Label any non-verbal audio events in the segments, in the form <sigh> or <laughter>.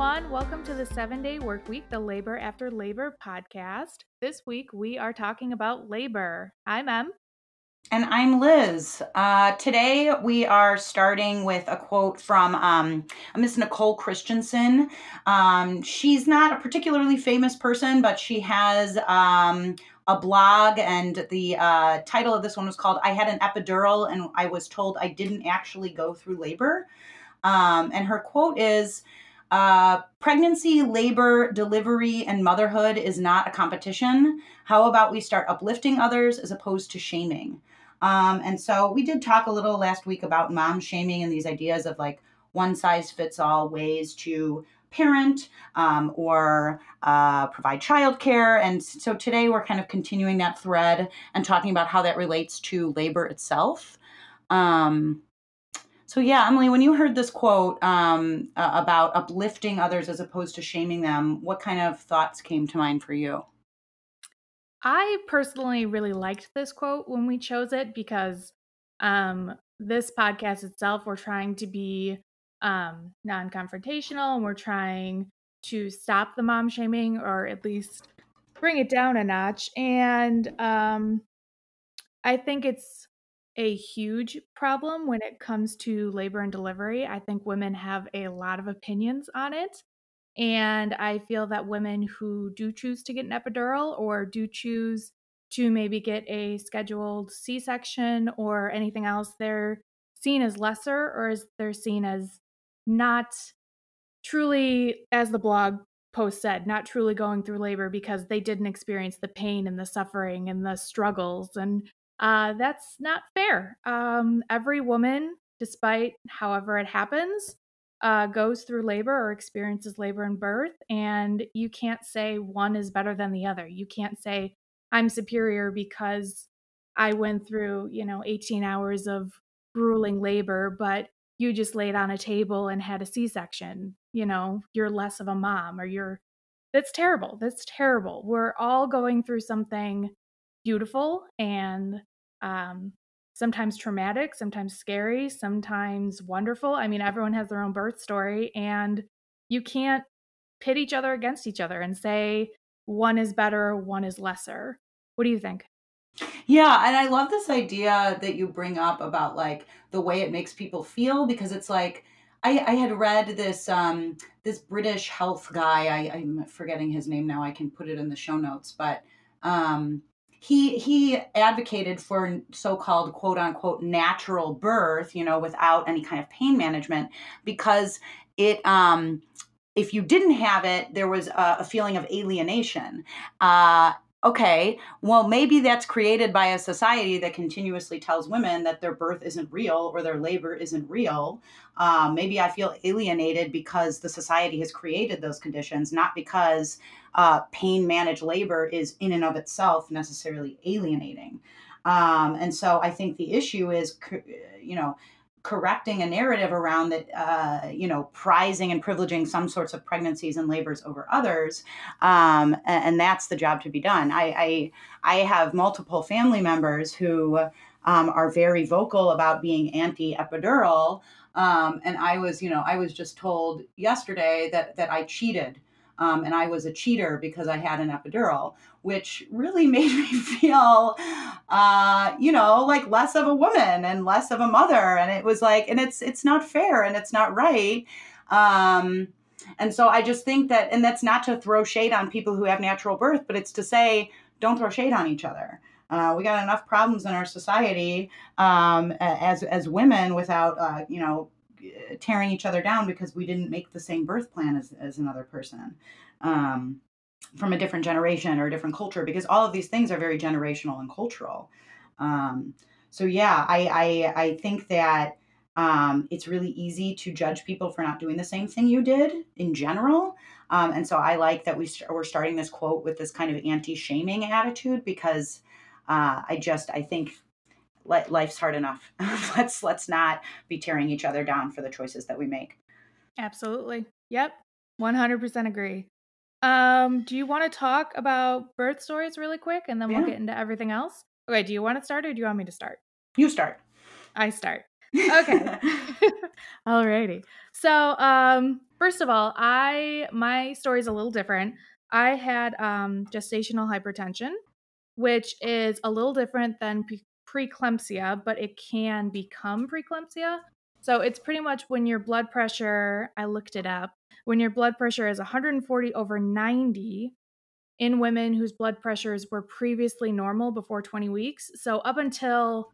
everyone. Welcome to the seven day work week, the Labor After Labor podcast. This week we are talking about labor. I'm Em. And I'm Liz. Uh, today we are starting with a quote from um, Miss Nicole Christensen. Um, she's not a particularly famous person, but she has um, a blog, and the uh, title of this one was called I Had an Epidural and I Was Told I Didn't Actually Go Through Labor. Um, and her quote is, uh, pregnancy, labor, delivery, and motherhood is not a competition. How about we start uplifting others as opposed to shaming? Um, and so we did talk a little last week about mom shaming and these ideas of like one size fits all ways to parent um, or uh, provide childcare. And so today we're kind of continuing that thread and talking about how that relates to labor itself. Um, so yeah, Emily, when you heard this quote um, uh, about uplifting others as opposed to shaming them, what kind of thoughts came to mind for you? I personally really liked this quote when we chose it because um, this podcast itself, we're trying to be um, non confrontational and we're trying to stop the mom shaming or at least bring it down a notch. And um, I think it's a huge problem when it comes to labor and delivery. I think women have a lot of opinions on it. And I feel that women who do choose to get an epidural or do choose to maybe get a scheduled C section or anything else, they're seen as lesser or as they're seen as not truly, as the blog post said, not truly going through labor because they didn't experience the pain and the suffering and the struggles and uh, that's not fair. Um, every woman, despite however it happens, uh, goes through labor or experiences labor and birth, and you can't say one is better than the other. You can't say I'm superior because I went through, you know, 18 hours of grueling labor, but you just laid on a table and had a C section. You know, you're less of a mom or you're, that's terrible. That's terrible. We're all going through something beautiful and um, sometimes traumatic, sometimes scary, sometimes wonderful. I mean, everyone has their own birth story, and you can't pit each other against each other and say one is better, one is lesser. What do you think? Yeah, and I love this idea that you bring up about like the way it makes people feel because it's like I, I had read this um, this British health guy. I, I'm forgetting his name now. I can put it in the show notes, but um, he he advocated for so-called quote unquote natural birth you know without any kind of pain management because it um if you didn't have it there was a, a feeling of alienation uh okay, well, maybe that's created by a society that continuously tells women that their birth isn't real or their labor isn't real. Um, maybe I feel alienated because the society has created those conditions, not because uh, pain managed labor is in and of itself necessarily alienating. Um, and so I think the issue is, you know, correcting a narrative around that, uh, you know, prizing and privileging some sorts of pregnancies and labors over others, um, and, and, that's the job to be done. I, I, I have multiple family members who um, are very vocal about being anti-epidural, um, and I was, you know, I was just told yesterday that that I cheated um, and I was a cheater because I had an epidural, which really <laughs> made me feel, uh, you know, like less of a woman and less of a mother. And it was like, and it's it's not fair and it's not right. Um, and so I just think that, and that's not to throw shade on people who have natural birth, but it's to say, don't throw shade on each other. Uh, we got enough problems in our society um, as as women without, uh, you know, tearing each other down because we didn't make the same birth plan as, as another person um, from a different generation or a different culture because all of these things are very generational and cultural. Um, so yeah I, I i think that um, it's really easy to judge people for not doing the same thing you did in general. Um, and so i like that we st- we're starting this quote with this kind of anti-shaming attitude because uh, i just i think life's hard enough. <laughs> let's let's not be tearing each other down for the choices that we make. Absolutely. Yep. 100% agree. Um, do you want to talk about birth stories really quick and then we'll get into everything else? Okay, do you want to start or do you want me to start? You start. I start. okay. <laughs> <laughs> Alrighty. So, um, first of all, I my story is a little different. I had um, gestational hypertension, which is a little different than preeclampsia, but it can become preeclampsia. So it's pretty much when your blood pressure, I looked it up, when your blood pressure is 140 over 90 in women whose blood pressures were previously normal before 20 weeks. So up until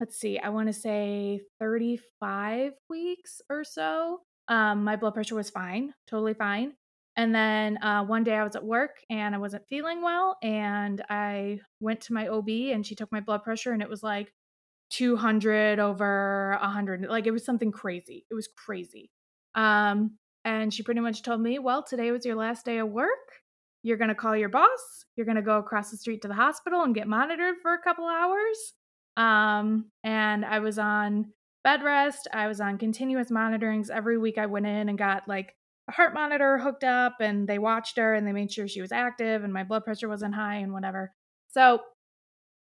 let's see, I want to say 35 weeks or so, um, my blood pressure was fine, totally fine. And then uh, one day I was at work and I wasn't feeling well. And I went to my OB and she took my blood pressure and it was like 200 over 100. Like it was something crazy. It was crazy. Um, and she pretty much told me, well, today was your last day of work. You're going to call your boss. You're going to go across the street to the hospital and get monitored for a couple hours. Um, and I was on bed rest. I was on continuous monitorings. Every week I went in and got like heart monitor hooked up and they watched her and they made sure she was active and my blood pressure wasn't high and whatever. So,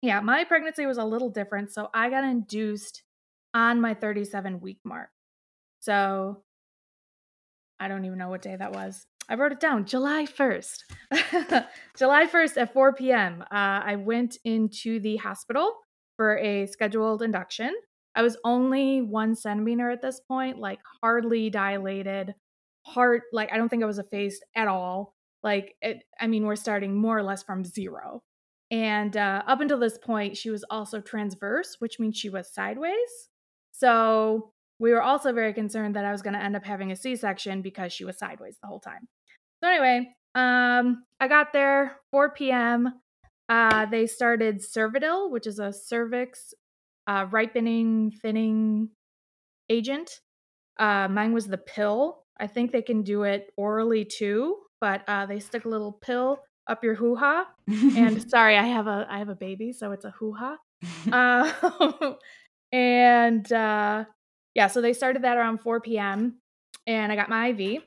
yeah, my pregnancy was a little different. So, I got induced on my 37 week mark. So, I don't even know what day that was. I wrote it down July 1st. <laughs> July 1st at 4 p.m. Uh, I went into the hospital for a scheduled induction. I was only one centimeter at this point, like hardly dilated, heart, like I don't think I was effaced at all. Like, it, I mean, we're starting more or less from zero. And uh, up until this point, she was also transverse, which means she was sideways. So we were also very concerned that I was going to end up having a C section because she was sideways the whole time. So, anyway, um, I got there 4 p.m. Uh, they started Cervidil, which is a cervix uh, ripening thinning agent. Uh, mine was the pill. I think they can do it orally too, but uh, they stick a little pill up your hoo ha. and <laughs> sorry, I have a I have a baby, so it's a hoo ha. Uh, and uh, yeah, so they started that around 4 p.m. and I got my IV,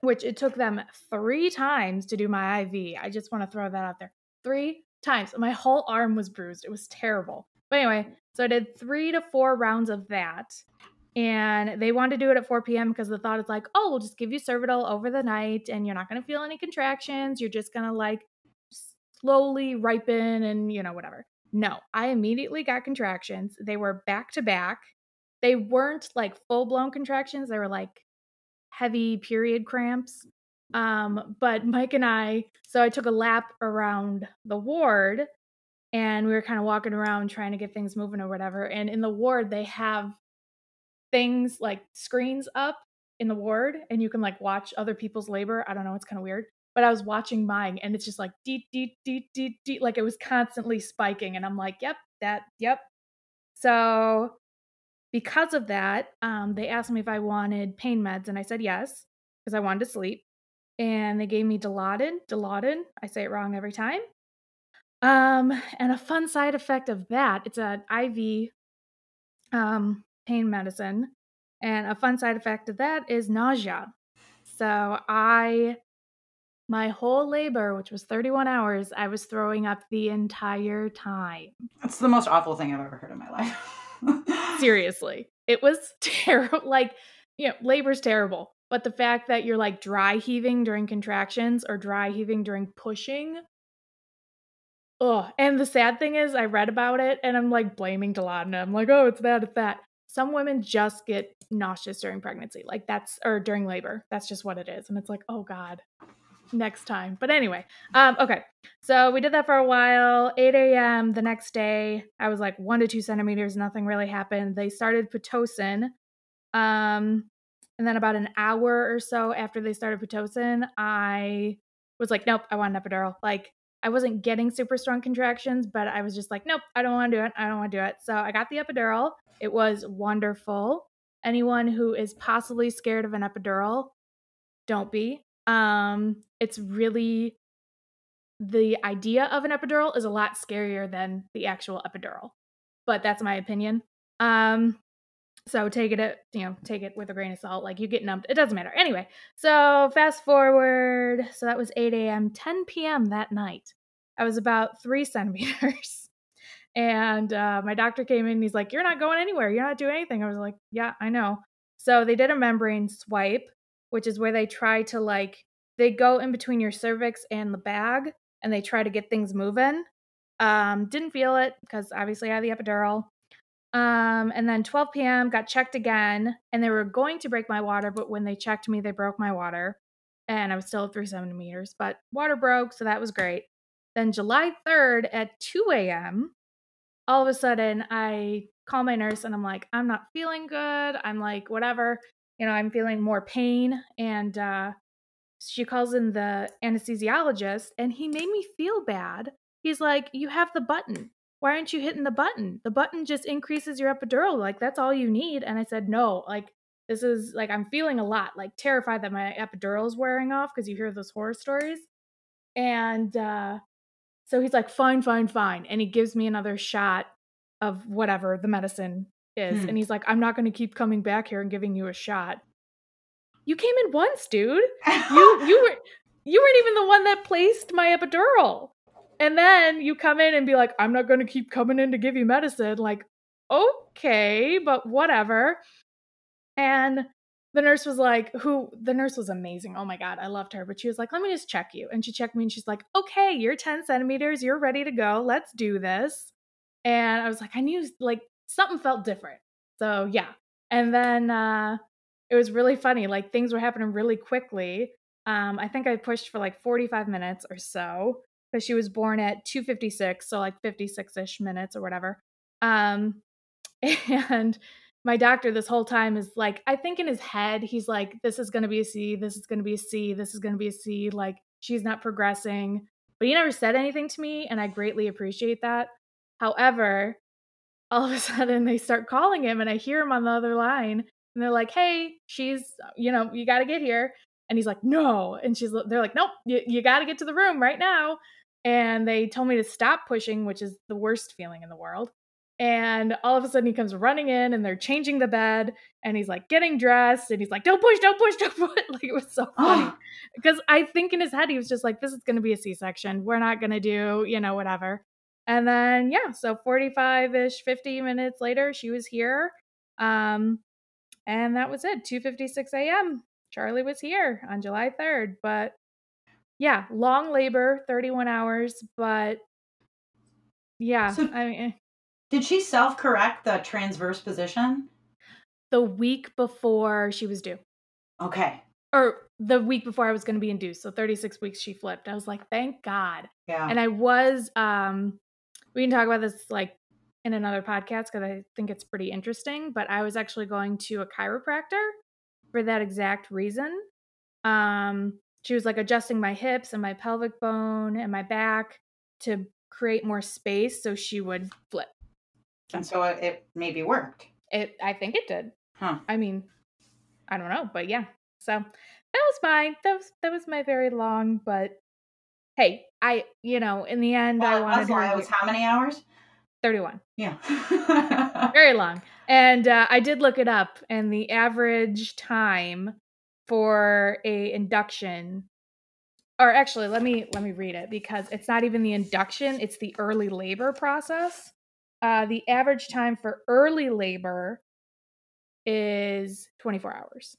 which it took them three times to do my IV. I just want to throw that out there three times. My whole arm was bruised. It was terrible. But anyway, so I did three to four rounds of that. And they wanted to do it at 4 p.m. because the thought is like, oh, we'll just give you Cervidil over the night and you're not going to feel any contractions. You're just going to like slowly ripen and, you know, whatever. No, I immediately got contractions. They were back to back. They weren't like full blown contractions, they were like heavy period cramps. Um, but Mike and I, so I took a lap around the ward and we were kind of walking around trying to get things moving or whatever. And in the ward, they have things like screens up in the ward and you can like watch other people's labor. I don't know, it's kind of weird. But I was watching mine and it's just like deet, deet, deet, deet, deet. Like it was constantly spiking. And I'm like, yep, that, yep. So because of that, um, they asked me if I wanted pain meds. And I said yes, because I wanted to sleep and they gave me Dilaudid. Dilaudid, I say it wrong every time. Um, and a fun side effect of that, it's an IV um, pain medicine, and a fun side effect of that is nausea. So I, my whole labor, which was 31 hours, I was throwing up the entire time. That's the most awful thing I've ever heard in my life. <laughs> Seriously, it was <laughs> terrible. Like, you know, labor's terrible. But the fact that you're like dry heaving during contractions or dry heaving during pushing. Oh, and the sad thing is, I read about it and I'm like blaming Dilaudid. I'm like, oh, it's that, it's that. Some women just get nauseous during pregnancy. Like that's, or during labor. That's just what it is. And it's like, oh God, next time. But anyway, um, okay. So we did that for a while. 8 a.m. the next day, I was like one to two centimeters. Nothing really happened. They started Pitocin. Um, and then about an hour or so after they started Pitocin, I was like, nope, I want an epidural. Like, I wasn't getting super strong contractions, but I was just like, nope, I don't want to do it. I don't want to do it. So I got the epidural. It was wonderful. Anyone who is possibly scared of an epidural, don't be. Um, it's really the idea of an epidural is a lot scarier than the actual epidural. But that's my opinion. Um, so take it, you know, take it with a grain of salt. Like you get numbed. It doesn't matter. Anyway, so fast forward. So that was 8 a.m. 10 p.m. that night. I was about three <laughs> centimeters. And uh, my doctor came in he's like, You're not going anywhere. You're not doing anything. I was like, Yeah, I know. So they did a membrane swipe, which is where they try to like, they go in between your cervix and the bag and they try to get things moving. Um, didn't feel it because obviously I had the epidural. Um, and then 12 p.m. got checked again, and they were going to break my water, but when they checked me, they broke my water, and I was still at three centimeters. But water broke, so that was great. Then July 3rd at 2 a.m., all of a sudden I call my nurse and I'm like, I'm not feeling good. I'm like, whatever, you know, I'm feeling more pain. And uh, she calls in the anesthesiologist, and he made me feel bad. He's like, You have the button why aren't you hitting the button? The button just increases your epidural. Like, that's all you need. And I said, no, like, this is like, I'm feeling a lot, like, terrified that my epidural is wearing off because you hear those horror stories. And uh, so he's like, fine, fine, fine. And he gives me another shot of whatever the medicine is. Hmm. And he's like, I'm not going to keep coming back here and giving you a shot. You came in once, dude. You you <laughs> were you weren't even the one that placed my epidural. And then you come in and be like, I'm not going to keep coming in to give you medicine. Like, okay, but whatever. And the nurse was like, who the nurse was amazing. Oh my God, I loved her. But she was like, let me just check you. And she checked me and she's like, okay, you're 10 centimeters. You're ready to go. Let's do this. And I was like, I knew like something felt different. So yeah. And then uh, it was really funny. Like things were happening really quickly. Um, I think I pushed for like 45 minutes or so because she was born at 256 so like 56ish minutes or whatever. Um <laughs> and my doctor this whole time is like i think in his head he's like this is going to be a c this is going to be a c this is going to be a c like she's not progressing but he never said anything to me and i greatly appreciate that. However all of a <laughs> sudden they start calling him and i hear him on the other line and they're like hey she's you know you got to get here and he's like no and she's they're like nope you, you got to get to the room right now and they told me to stop pushing, which is the worst feeling in the world. And all of a sudden he comes running in and they're changing the bed and he's like getting dressed and he's like, Don't push, don't push, <laughs> don't push. Like it was so funny. <gasps> because I think in his head he was just like, This is gonna be a C section. We're not gonna do, you know, whatever. And then yeah, so 45-ish, 50 minutes later, she was here. Um, and that was it. 2:56 a.m. Charlie was here on July 3rd. But yeah, long labor, 31 hours, but yeah, so I mean, eh. did she self correct the transverse position? The week before she was due. Okay. Or the week before I was going to be induced. So 36 weeks she flipped. I was like, thank God. Yeah. And I was, um, we can talk about this like in another podcast because I think it's pretty interesting. But I was actually going to a chiropractor for that exact reason. Um, she was like adjusting my hips and my pelvic bone and my back to create more space so she would flip. And so it, it maybe worked. It I think it did. Huh. I mean, I don't know, but yeah. So that was fine. That was that was my very long, but hey, I you know, in the end well, I wanted her. It was how many hours? 31. Yeah. very long. And uh, I did look it up, and the average time for a induction. Or actually let me let me read it because it's not even the induction it's the early labor process. Uh, the average time for early labor is 24 hours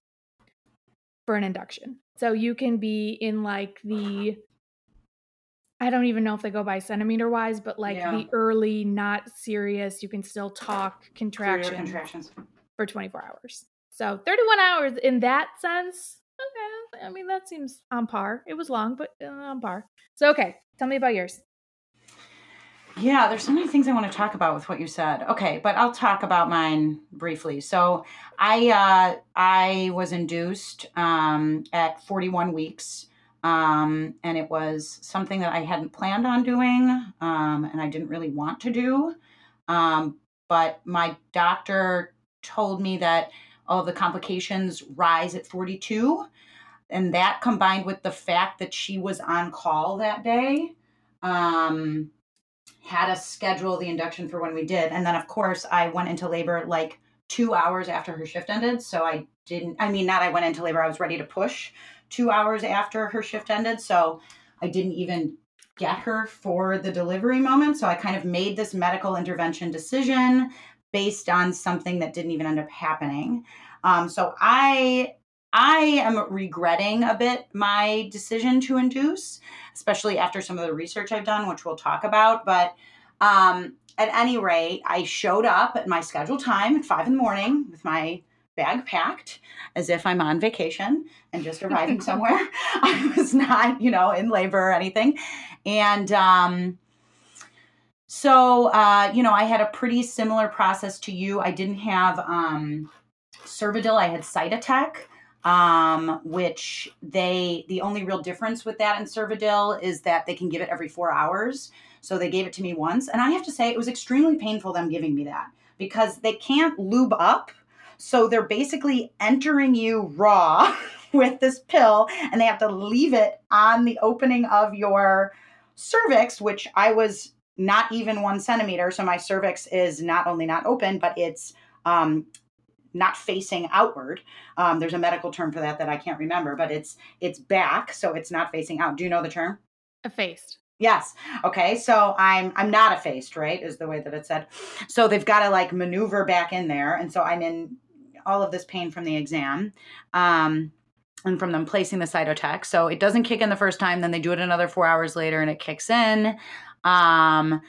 for an induction. So you can be in like the i don't even know if they go by centimeter wise but like yeah. the early not serious you can still talk contractions, contractions. for 24 hours so 31 hours in that sense. Okay, I mean that seems on par. It was long, but uh, on par. So okay, tell me about yours. Yeah, there's so many things I want to talk about with what you said. Okay, but I'll talk about mine briefly. So I uh, I was induced um, at 41 weeks, um, and it was something that I hadn't planned on doing, um, and I didn't really want to do. Um, but my doctor told me that all the complications rise at 42. And that combined with the fact that she was on call that day, um, had us schedule the induction for when we did. And then, of course, I went into labor like two hours after her shift ended. So I didn't, I mean, not I went into labor, I was ready to push two hours after her shift ended. So I didn't even get her for the delivery moment. So I kind of made this medical intervention decision based on something that didn't even end up happening. Um, so I I am regretting a bit my decision to induce, especially after some of the research I've done, which we'll talk about. But um, at any rate, I showed up at my scheduled time at five in the morning with my bag packed as if I'm on vacation and just arriving <laughs> somewhere. <laughs> I was not, you know, in labor or anything. And um, so, uh, you know, I had a pretty similar process to you. I didn't have um, Cervidil, I had Cytotec um, which they the only real difference with that and Cervidil is that they can give it every four hours. So they gave it to me once, and I have to say it was extremely painful them giving me that because they can't lube up, so they're basically entering you raw <laughs> with this pill, and they have to leave it on the opening of your cervix, which I was not even one centimeter. So my cervix is not only not open, but it's um, not facing outward. Um, there's a medical term for that that I can't remember, but it's it's back, so it's not facing out. Do you know the term? Effaced. Yes. Okay. So I'm I'm not effaced, right? Is the way that it said. So they've got to like maneuver back in there, and so I'm in all of this pain from the exam. Um, and from them placing the Cytotec. So it doesn't kick in the first time, then they do it another four hours later and it kicks in. Um,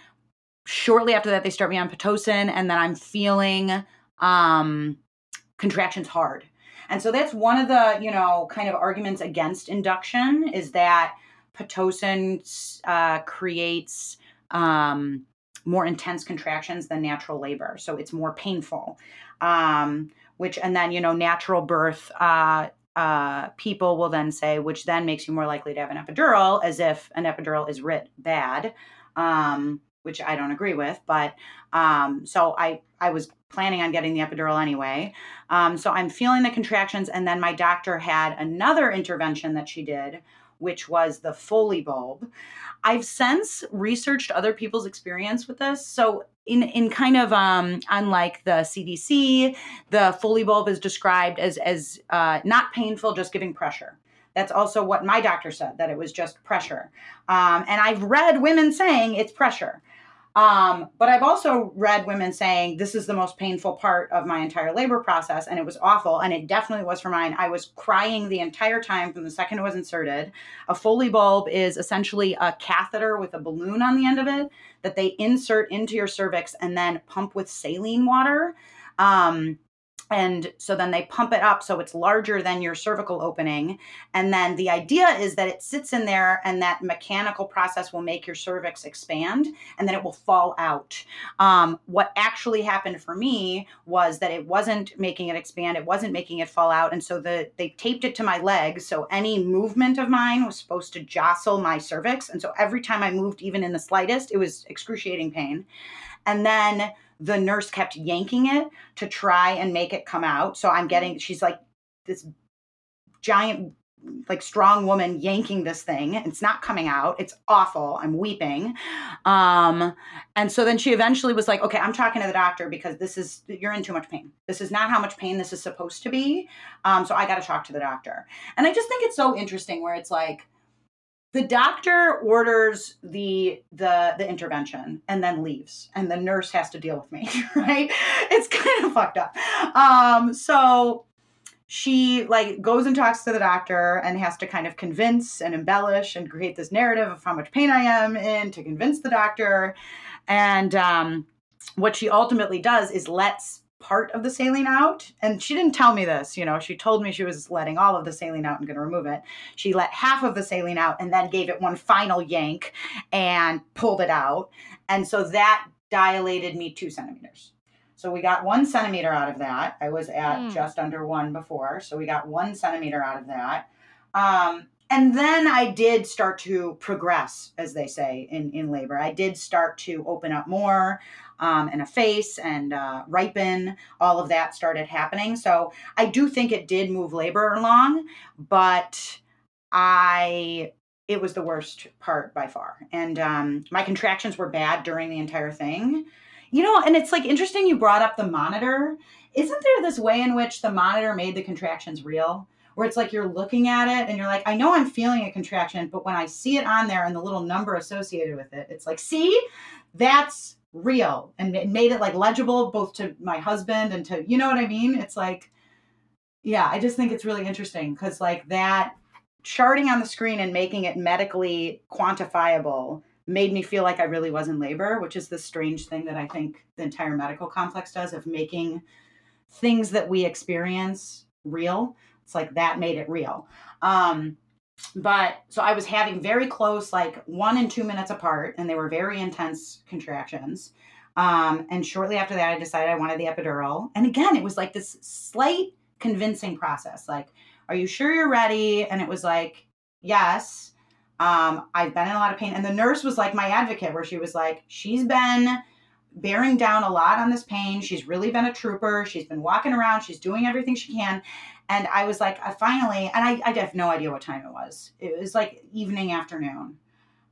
shortly after that, they start me on Pitocin, and then I'm feeling um, contractions hard. And so that's one of the, you know, kind of arguments against induction is that Pitocin uh, creates um, more intense contractions than natural labor. So it's more painful. Um, which, and then, you know, natural birth uh, uh, people will then say, which then makes you more likely to have an epidural, as if an epidural is writ bad. Um, which I don't agree with. But um, so I I was planning on getting the epidural anyway. Um, so I'm feeling the contractions, and then my doctor had another intervention that she did, which was the Foley bulb. I've since researched other people's experience with this. So in in kind of um, unlike the CDC, the Foley bulb is described as as uh, not painful, just giving pressure. That's also what my doctor said that it was just pressure. Um, and I've read women saying it's pressure. Um, but I've also read women saying this is the most painful part of my entire labor process, and it was awful, and it definitely was for mine. I was crying the entire time from the second it was inserted. A Foley bulb is essentially a catheter with a balloon on the end of it that they insert into your cervix and then pump with saline water. Um, and so then they pump it up so it's larger than your cervical opening. And then the idea is that it sits in there and that mechanical process will make your cervix expand and then it will fall out. Um, what actually happened for me was that it wasn't making it expand it wasn't making it fall out and so the they taped it to my legs so any movement of mine was supposed to jostle my cervix and so every time i moved even in the slightest it was excruciating pain. And then the nurse kept yanking it to try and make it come out. So I'm getting, she's like this giant, like strong woman yanking this thing. It's not coming out. It's awful. I'm weeping. Um, and so then she eventually was like, okay, I'm talking to the doctor because this is, you're in too much pain. This is not how much pain this is supposed to be. Um, so I got to talk to the doctor. And I just think it's so interesting where it's like, the doctor orders the the the intervention and then leaves and the nurse has to deal with me <laughs> right? It's kind of fucked up. Um so she like goes and talks to the doctor and has to kind of convince and embellish and create this narrative of how much pain i am in to convince the doctor. And um what she ultimately does is lets part of the saline out. And she didn't tell me this, you know, she told me she was letting all of the saline out and going to remove it. She let half of the saline out and then gave it one final yank and pulled it out. And so that dilated me two centimeters. So we got one centimeter out of that. I was at mm. just under one before. So we got one centimeter out of that. Um, and then I did start to progress, as they say in, in labor. I did start to open up more um, and face and uh, ripen. All of that started happening. So I do think it did move labor along, but I it was the worst part by far. And um, my contractions were bad during the entire thing. You know, and it's like interesting you brought up the monitor. Isn't there this way in which the monitor made the contractions real? where it's like you're looking at it and you're like, I know I'm feeling a contraction, but when I see it on there and the little number associated with it, it's like, see, that's real. And it made it like legible both to my husband and to, you know what I mean? It's like, yeah, I just think it's really interesting because like that charting on the screen and making it medically quantifiable made me feel like I really was in labor, which is the strange thing that I think the entire medical complex does of making things that we experience real. It's like that made it real. Um, but so I was having very close, like one and two minutes apart, and they were very intense contractions. Um, and shortly after that, I decided I wanted the epidural. And again, it was like this slight convincing process. Like, are you sure you're ready? And it was like, yes. Um, I've been in a lot of pain. And the nurse was like my advocate, where she was like, she's been bearing down a lot on this pain. She's really been a trooper. She's been walking around. She's doing everything she can. And I was like, I finally, and I, I have no idea what time it was. It was like evening, afternoon.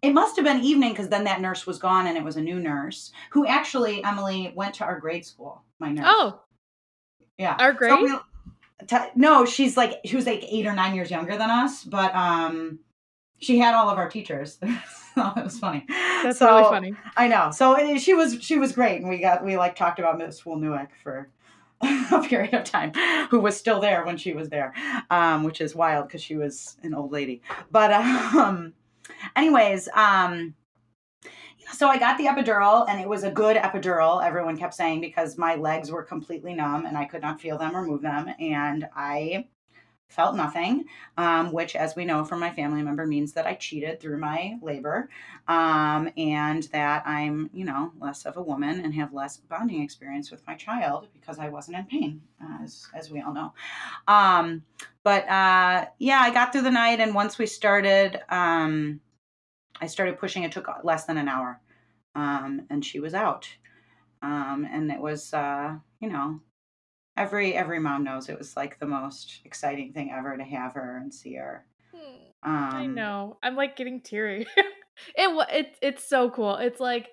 It must have been evening because then that nurse was gone and it was a new nurse who actually, Emily, went to our grade school. My nurse. Oh. Yeah. Our grade? So we, t- no, she's like, she was like eight or nine years younger than us, but um, she had all of our teachers. <laughs> so it was funny. That's so, really funny. I know. So she was she was great, and we got we like talked about Miss Woolnewick for <laughs> a period of time, who was still there when she was there, um, which is wild because she was an old lady. But <laughs> um, anyways, um, so I got the epidural, and it was a good epidural. Everyone kept saying because my legs were completely numb and I could not feel them or move them, and I felt nothing, um, which, as we know from my family member, means that I cheated through my labor um, and that I'm, you know, less of a woman and have less bonding experience with my child because I wasn't in pain, as, as we all know. Um, but uh, yeah, I got through the night, and once we started, um, I started pushing. It took less than an hour, um, and she was out. Um, and it was, uh, you know, every every mom knows it was like the most exciting thing ever to have her and see her. Hmm. Um, I know. I'm like getting teary. <laughs> it it it's so cool. It's like,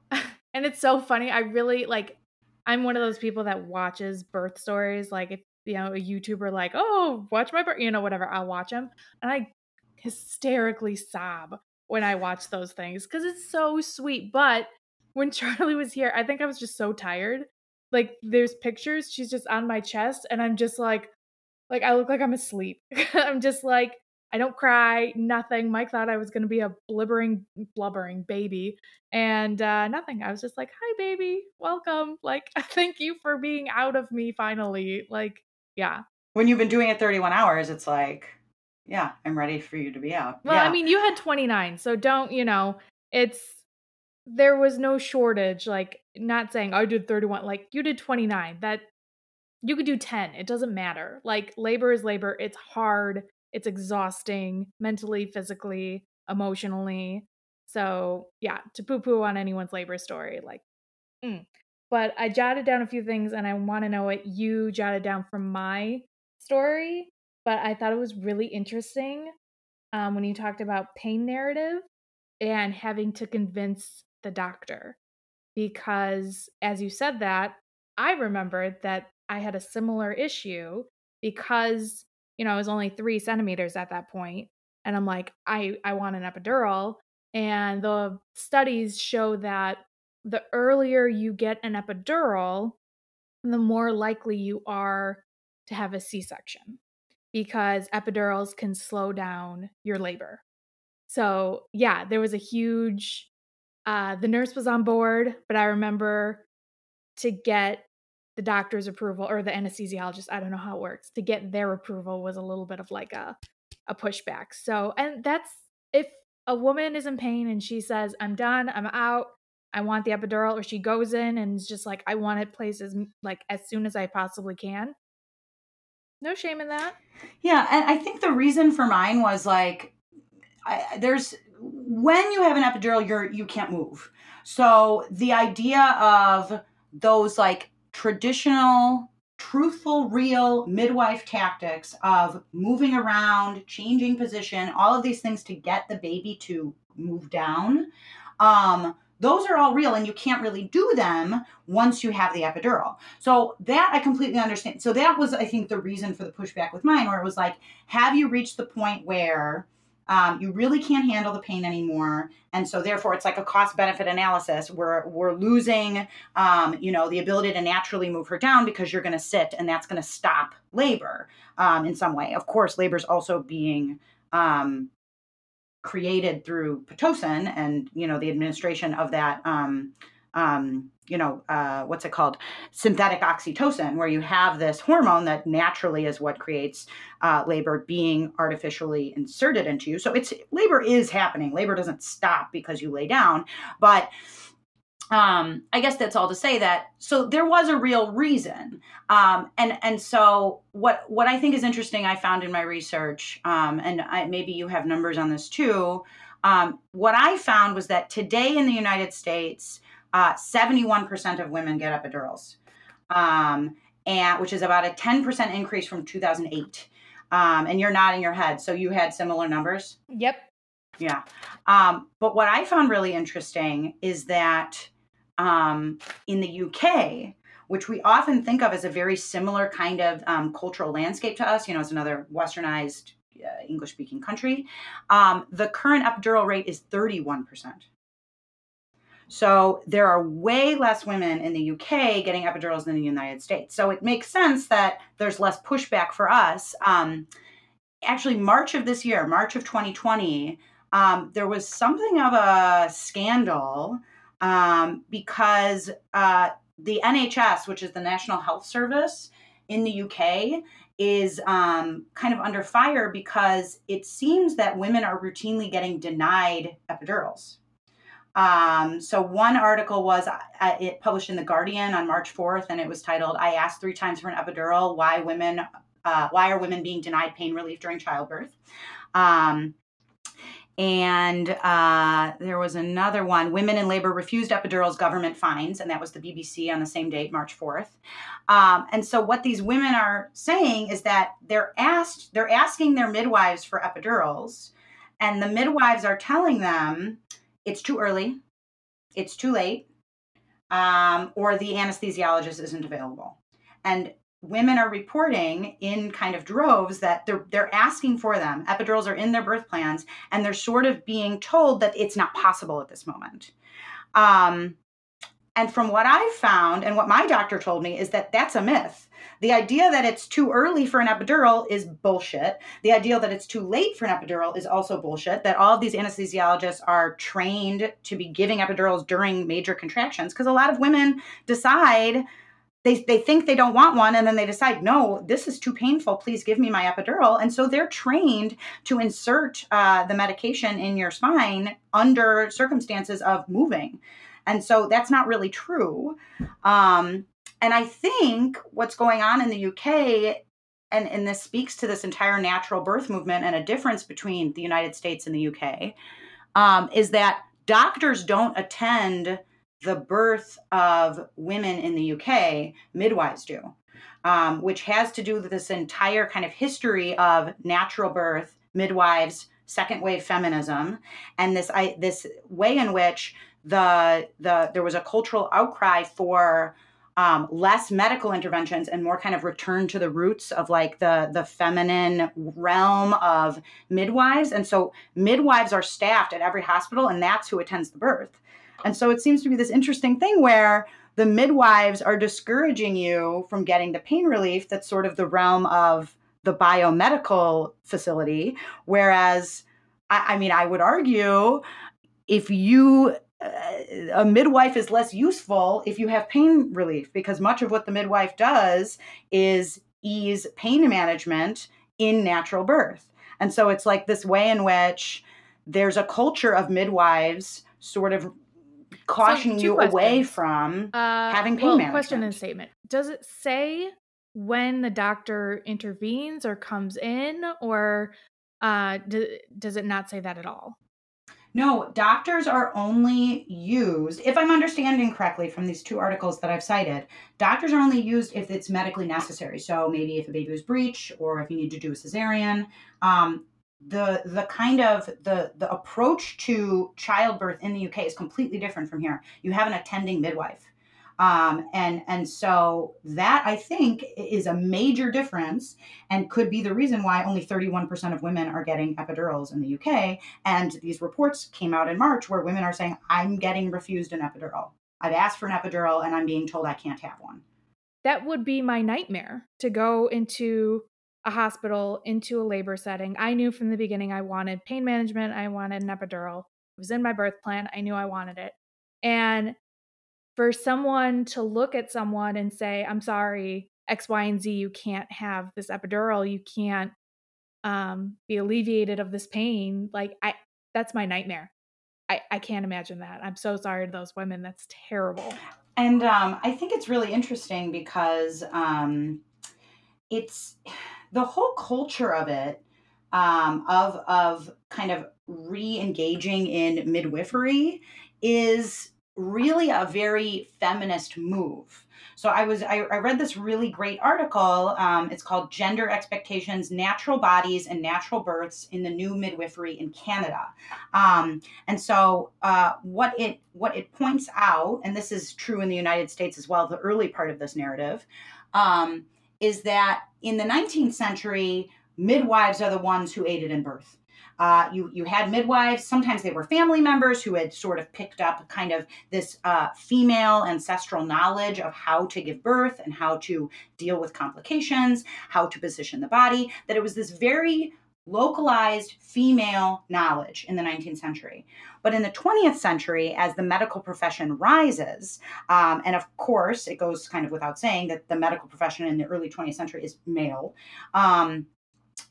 <laughs> and it's so funny. I really like. I'm one of those people that watches birth stories. Like if you know a YouTuber like, oh, watch my birth, you know, whatever. I'll watch them, and I hysterically sob when I watch those things because it's so sweet. But when <laughs> Charlie was here, I think I was just so tired like there's pictures she's just on my chest and i'm just like like i look like i'm asleep. <laughs> I'm just like i don't cry nothing. Mike thought i was going to be a blibbering blubbering baby and uh nothing. I was just like hi baby. Welcome. Like <laughs> thank you for being out of me finally. Like yeah. When you've been doing it 31 hours it's like yeah i'm ready for you to be out. Well yeah. i mean you had 29 so don't you know it's there was no shortage like not saying I did 31 like you did 29 that you could do 10 it doesn't matter like labor is labor it's hard it's exhausting mentally physically emotionally so yeah to poo poo on anyone's labor story like mm. but I jotted down a few things and I want to know what you jotted down from my story but I thought it was really interesting um, when you talked about pain narrative and having to convince the doctor because as you said that i remembered that i had a similar issue because you know i was only three centimeters at that point and i'm like i i want an epidural and the studies show that the earlier you get an epidural the more likely you are to have a c-section because epidurals can slow down your labor. So yeah there was a huge uh, the nurse was on board, but I remember to get the doctor's approval or the anesthesiologist, I don't know how it works, to get their approval was a little bit of like a a pushback. So, and that's if a woman is in pain and she says, "I'm done, I'm out, I want the epidural," or she goes in and is just like, "I want it placed as like as soon as I possibly can." No shame in that. Yeah, and I think the reason for mine was like I, there's when you have an epidural, you're you can't move. So the idea of those like traditional truthful, real midwife tactics of moving around, changing position, all of these things to get the baby to move down. Um, those are all real and you can't really do them once you have the epidural. So that I completely understand. So that was, I think, the reason for the pushback with mine, where it was like, have you reached the point where um, you really can't handle the pain anymore. And so therefore it's like a cost benefit analysis. We're we're losing um, you know the ability to naturally move her down because you're going to sit and that's going to stop labor um, in some way. Of course labor is also being um, created through pitocin and you know the administration of that um, um, you know, uh, what's it called? Synthetic oxytocin, where you have this hormone that naturally is what creates uh, labor being artificially inserted into you. So it's labor is happening. Labor doesn't stop because you lay down, but um, I guess that's all to say that so there was a real reason, um, and and so what what I think is interesting, I found in my research, um, and I, maybe you have numbers on this too. Um, what I found was that today in the United States, uh, 71% of women get epidurals, um, and which is about a 10% increase from 2008. Um, and you're nodding your head, so you had similar numbers. Yep. Yeah. Um, but what I found really interesting is that um, in the UK, which we often think of as a very similar kind of um, cultural landscape to us, you know, it's another westernized uh, English speaking country, um, the current epidural rate is 31%. So there are way less women in the UK getting epidurals than in the United States. So it makes sense that there's less pushback for us. Um, actually, March of this year, March of 2020, um, there was something of a scandal um, because uh, the NHS, which is the National Health Service in the UK, is um, kind of under fire because it seems that women are routinely getting denied epidurals. Um, so one article was uh, it published in the Guardian on March 4th, and it was titled "I asked three times for an epidural. Why women? Uh, why are women being denied pain relief during childbirth?" Um, and uh, there was another one: "Women in labor refused epidurals, government fines," and that was the BBC on the same date, March 4th. Um, and so what these women are saying is that they're asked, they're asking their midwives for epidurals, and the midwives are telling them it's too early, it's too late, um, or the anesthesiologist isn't available. And women are reporting in kind of droves that they're they're asking for them. Epidurals are in their birth plans, and they're sort of being told that it's not possible at this moment. Um, and from what I've found, and what my doctor told me, is that that's a myth. The idea that it's too early for an epidural is bullshit. The idea that it's too late for an epidural is also bullshit. That all of these anesthesiologists are trained to be giving epidurals during major contractions because a lot of women decide they, they think they don't want one and then they decide no this is too painful please give me my epidural and so they're trained to insert uh, the medication in your spine under circumstances of moving and so that's not really true. Um, and I think what's going on in the UK, and, and this speaks to this entire natural birth movement and a difference between the United States and the UK, um, is that doctors don't attend the birth of women in the UK, midwives do, um, which has to do with this entire kind of history of natural birth, midwives, second wave feminism, and this I, this way in which the the there was a cultural outcry for um, less medical interventions and more kind of return to the roots of like the the feminine realm of midwives. And so midwives are staffed at every hospital and that's who attends the birth. And so it seems to be this interesting thing where the midwives are discouraging you from getting the pain relief that's sort of the realm of the biomedical facility. Whereas I, I mean i would argue if you a midwife is less useful if you have pain relief because much of what the midwife does is ease pain management in natural birth. And so it's like this way in which there's a culture of midwives sort of cautioning so you questions. away from uh, having pain well, management. Question and statement. Does it say when the doctor intervenes or comes in or uh, do, does it not say that at all? No, doctors are only used, if I'm understanding correctly from these two articles that I've cited, doctors are only used if it's medically necessary. So maybe if a baby was breech or if you need to do a cesarean. Um, the the kind of the the approach to childbirth in the UK is completely different from here. You have an attending midwife. Um, and and so that I think is a major difference and could be the reason why only 31% of women are getting epidurals in the UK. And these reports came out in March where women are saying, I'm getting refused an epidural. I've asked for an epidural and I'm being told I can't have one. That would be my nightmare to go into a hospital, into a labor setting. I knew from the beginning I wanted pain management, I wanted an epidural. It was in my birth plan. I knew I wanted it. And for someone to look at someone and say, I'm sorry, X, Y, and Z, you can't have this epidural, you can't um, be alleviated of this pain. Like I that's my nightmare. I, I can't imagine that. I'm so sorry to those women. That's terrible. And um, I think it's really interesting because um, it's the whole culture of it, um, of of kind of re-engaging in midwifery, is really a very feminist move. So I was I, I read this really great article. Um, it's called "Gender Expectations: Natural Bodies and Natural Births in the New Midwifery in Canada." Um, and so uh, what it what it points out, and this is true in the United States as well, the early part of this narrative, um, is that in the 19th century, midwives are the ones who aided in birth. Uh, you you had midwives. Sometimes they were family members who had sort of picked up kind of this uh, female ancestral knowledge of how to give birth and how to deal with complications, how to position the body. That it was this very localized female knowledge in the 19th century. But in the 20th century, as the medical profession rises, um, and of course, it goes kind of without saying that the medical profession in the early 20th century is male. Um,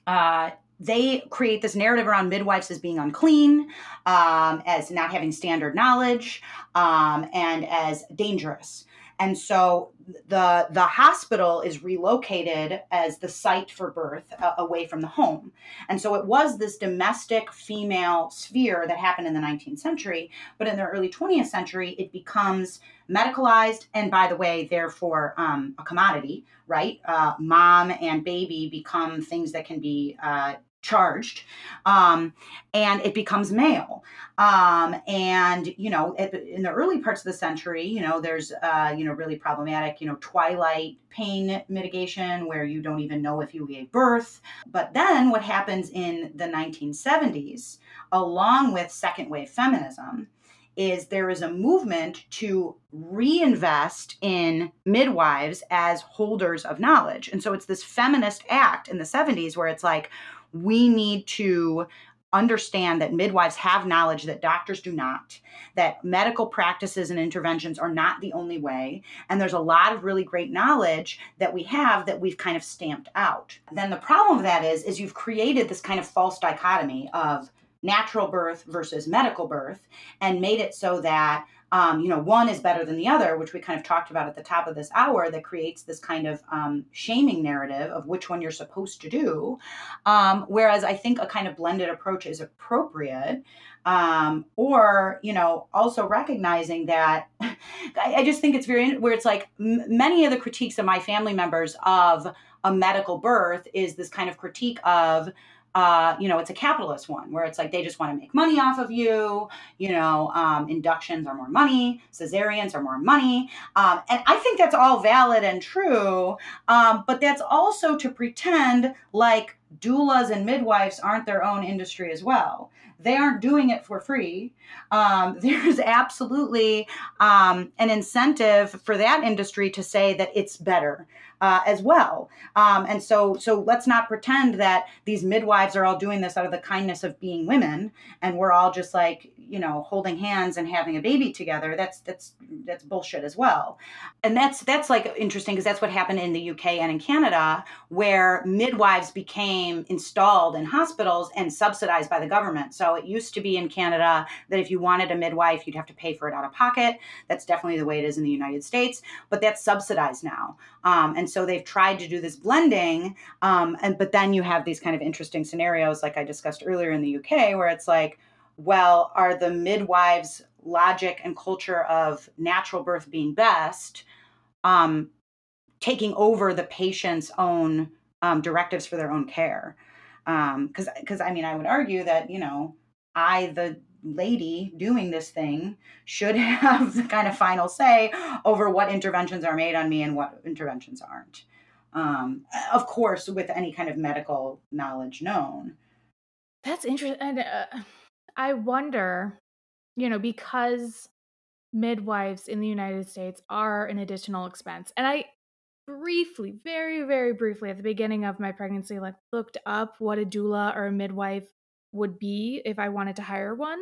uh, they create this narrative around midwives as being unclean, um, as not having standard knowledge, um, and as dangerous. And so the the hospital is relocated as the site for birth uh, away from the home. And so it was this domestic female sphere that happened in the 19th century, but in the early 20th century it becomes medicalized and by the way therefore um, a commodity right uh, mom and baby become things that can be uh, charged um, and it becomes male um, and you know in the early parts of the century you know there's uh, you know really problematic you know twilight pain mitigation where you don't even know if you gave birth but then what happens in the 1970s along with second wave feminism is there is a movement to reinvest in midwives as holders of knowledge. And so it's this feminist act in the 70s where it's like, we need to understand that midwives have knowledge that doctors do not, that medical practices and interventions are not the only way. And there's a lot of really great knowledge that we have that we've kind of stamped out. Then the problem of that is, is you've created this kind of false dichotomy of natural birth versus medical birth and made it so that um, you know, one is better than the other, which we kind of talked about at the top of this hour, that creates this kind of um, shaming narrative of which one you're supposed to do. Um, whereas I think a kind of blended approach is appropriate. Um, or, you know, also recognizing that <laughs> I, I, just think it's very, where it's like m- many of the critiques of my family members of a medical birth is this kind of critique of, uh, you know, it's a capitalist one where it's like they just want to make money off of you. You know, um, inductions are more money, cesareans are more money. Um, and I think that's all valid and true. Um, but that's also to pretend like doulas and midwives aren't their own industry as well. They aren't doing it for free. Um, <laughs> there's absolutely um, an incentive for that industry to say that it's better uh, as well. Um, and so, so let's not pretend that these midwives are all doing this out of the kindness of being women, and we're all just like you know holding hands and having a baby together. That's that's that's bullshit as well. And that's that's like interesting because that's what happened in the UK and in Canada, where midwives became installed in hospitals and subsidized by the government. So it used to be in Canada that if you wanted a midwife, you'd have to pay for it out of pocket. That's definitely the way it is in the United States, but that's subsidized now. Um, and so they've tried to do this blending um, and but then you have these kind of interesting scenarios like i discussed earlier in the uk where it's like well are the midwives logic and culture of natural birth being best um, taking over the patient's own um, directives for their own care Um, because because I mean, I would argue that you know, I the lady doing this thing should <laughs> have the kind of final say over what interventions are made on me and what interventions aren't. Um, of course, with any kind of medical knowledge known. That's interesting. Uh, I wonder, you know, because midwives in the United States are an additional expense. And I briefly, very, very briefly at the beginning of my pregnancy, like looked up what a doula or a midwife would be if I wanted to hire one.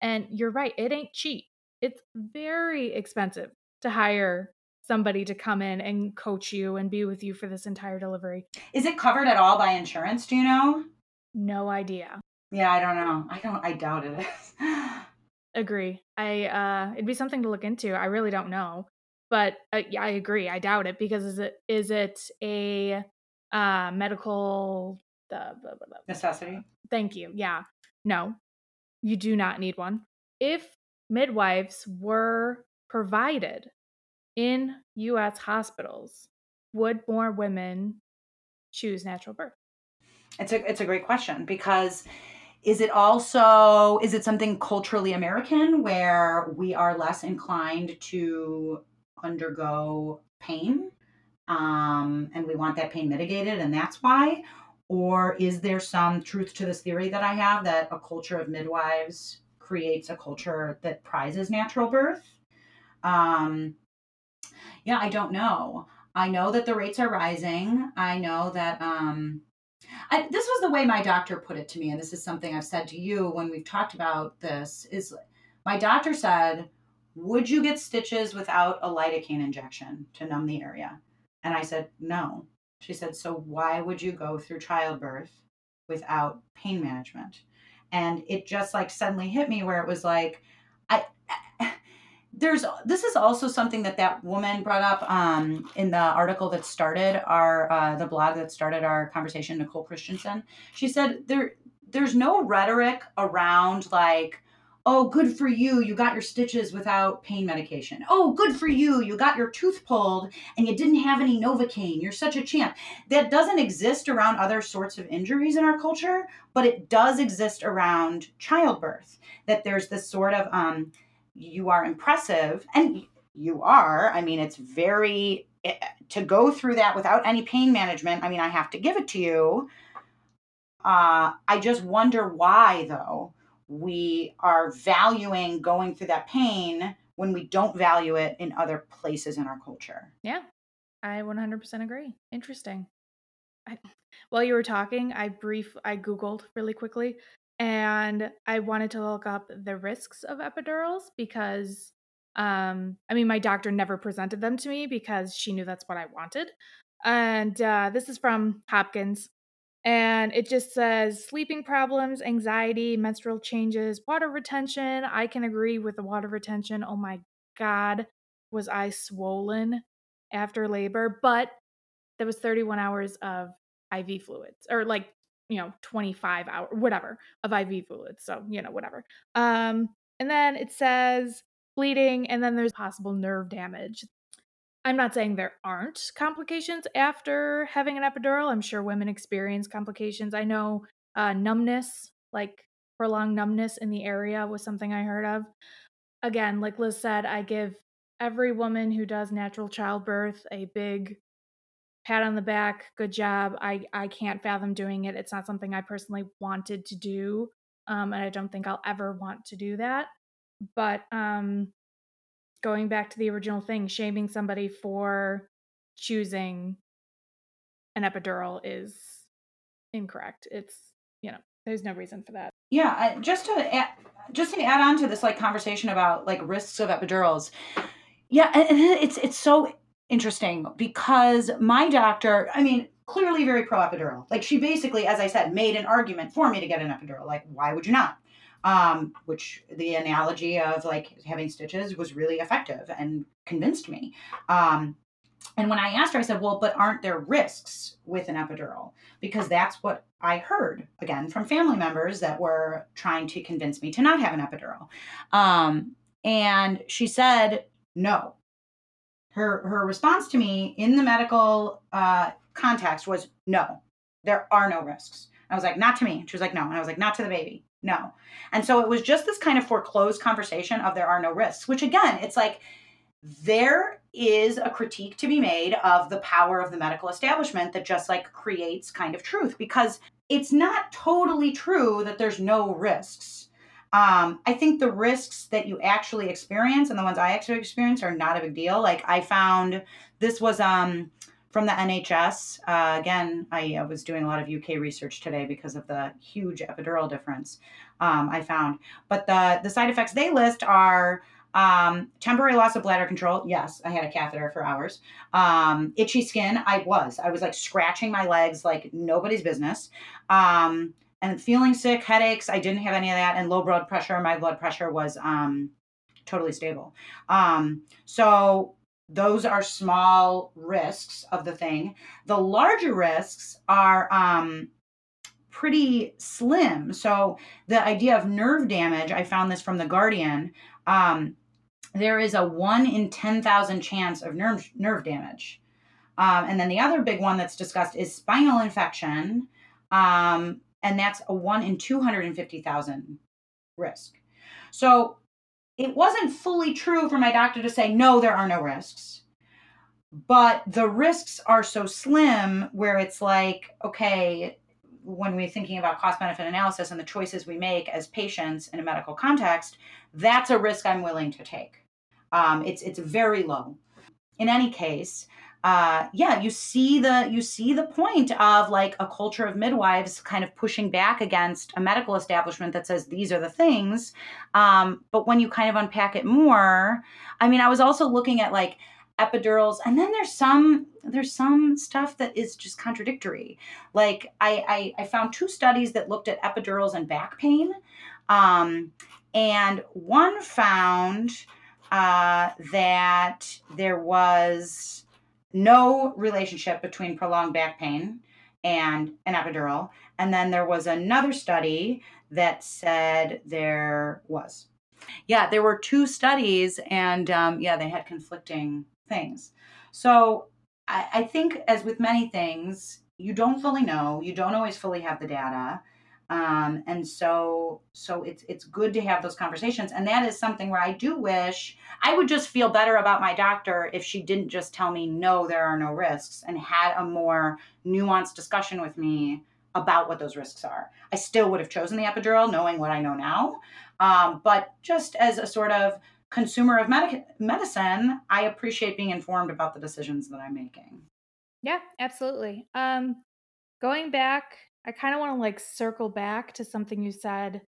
And you're right, it ain't cheap. It's very expensive to hire somebody to come in and coach you and be with you for this entire delivery. Is it covered at all by insurance? Do you know? No idea. Yeah, I don't know. I don't. I doubt it is. <laughs> Agree. I uh, it'd be something to look into. I really don't know, but uh, yeah, I agree. I doubt it because is it is it a uh, medical uh, blah, blah, blah. necessity? Thank you. Yeah. No, you do not need one. If midwives were provided in US hospitals, would more women choose natural birth? It's a it's a great question because is it also is it something culturally American where we are less inclined to undergo pain um, and we want that pain mitigated and that's why or is there some truth to this theory that I have that a culture of midwives creates a culture that prizes natural birth? Um, yeah, I don't know. I know that the rates are rising. I know that um, I, this was the way my doctor put it to me, and this is something I've said to you when we've talked about this. Is my doctor said, "Would you get stitches without a lidocaine injection to numb the area?" And I said, "No." She said, "So why would you go through childbirth without pain management?" And it just like suddenly hit me where it was like, I there's this is also something that that woman brought up um, in the article that started our uh, the blog that started our conversation nicole christensen. She said there there's no rhetoric around like oh good for you you got your stitches without pain medication. Oh good for you you got your tooth pulled and you didn't have any novocaine. You're such a champ. That doesn't exist around other sorts of injuries in our culture but it does exist around childbirth that there's this sort of um, you are impressive and you are. I mean it's very eh, to go through that without any pain management i mean i have to give it to you. Uh, i just wonder why though we are valuing going through that pain when we don't value it in other places in our culture. Yeah. I 100% agree. Interesting. I, while you were talking i brief i googled really quickly and I wanted to look up the risks of epidurals because um I mean my doctor never presented them to me because she knew that's what I wanted. And uh, this is from Hopkins and it just says sleeping problems, anxiety, menstrual changes, water retention. I can agree with the water retention. Oh my god, was I swollen after labor, but there was 31 hours of IV fluids or like you know 25 hour whatever of iv fluids so you know whatever. Um and then it says bleeding and then there's possible nerve damage. I'm not saying there aren't complications after having an epidural. I'm sure women experience complications. I know uh, numbness like prolonged numbness in the area was something i heard of. Again like liz said i give every woman who does natural childbirth a big pat on the back good job. I i can't fathom doing it. It's not something i personally wanted to do um, and i don't think i'll ever want to do that. But um going back to the original thing shaming somebody for choosing an epidural is incorrect. It's you know there's no reason for that. Yeah just to add, just to add on to this like conversation about like risks of epidurals. Yeah and it's it's so interesting because my doctor, I mean, clearly very pro epidural. Like she basically, as I said, made an argument for me to get an epidural. Like, why would you not? Um, which the analogy of like having stitches was really effective and convinced me. Um, and when I asked her, I said, well, but aren't there risks with an epidural? Because that's what I heard again from family members that were trying to convince me to not have an epidural. Um, and she said, no, her her response to me in the medical uh, context was no there are no risks I was like, not to me. She was like, no. And I was like, not to the baby. No. And so it was just this kind of foreclosed conversation of there are no risks, which again, it's like there is a critique to be made of the power of the medical establishment that just like creates kind of truth because it's not totally true that there's no risks. Um, I think the risks that you actually experience and the ones I actually experience are not a big deal. Like I found this was um from the NHS. Uh, again, I, I, was doing a lot of UK research today because of the huge epidural difference um, I found. But the the side effects they list are um, temporary loss of bladder control. Yes, I had a catheter for hours. Um, itchy skin. I was. I was like scratching my legs like nobody's business. Um, and feeling sick, headaches. I didn't have any of that. And low blood pressure. My blood pressure was um, totally stable. Um, so those are small risks of the thing. The larger risks are um, pretty slim. So the idea of nerve damage, I found this from the Guardian. Um, there is a one in 10,000 chance of nerve, nerve damage. Um, and then the other big one that's discussed is spinal infection. Um, and that's a one in 250,000 risk. So it wasn't fully true for my doctor to say, no, there are no risks. But the risks are so slim where it's like, okay, when we're thinking about cost benefit analysis and the choices we make as patients in a medical context, that's a risk I'm willing to take. Um, it's it's very low. In any case, uh, yeah, you see the you see the point of like a culture of midwives kind of pushing back against a medical establishment that says these are the things. Um, but when you kind of unpack it more, I mean, I was also looking at like epidurals, and then there's some there's some stuff that is just contradictory. Like I I, I found two studies that looked at epidurals and back pain, um, and one found uh, that there was no relationship between prolonged back pain and an epidural. And then there was another study that said there was. Yeah, there were two studies, and um, yeah, they had conflicting things. So I, I think, as with many things, you don't fully know, you don't always fully have the data. Um, and so so it's it's good to have those conversations. And that is something where i do wish i would just feel better about my doctor if she didn't just tell me no there are no risks and had a more nuanced discussion with me about what those risks are. I still would have chosen the epidural knowing what i know now. Um, but just as a sort of consumer of medic- medicine i appreciate being informed about the decisions that i'm making. Yeah absolutely. Um, going back I kind of want to like circle back to something you said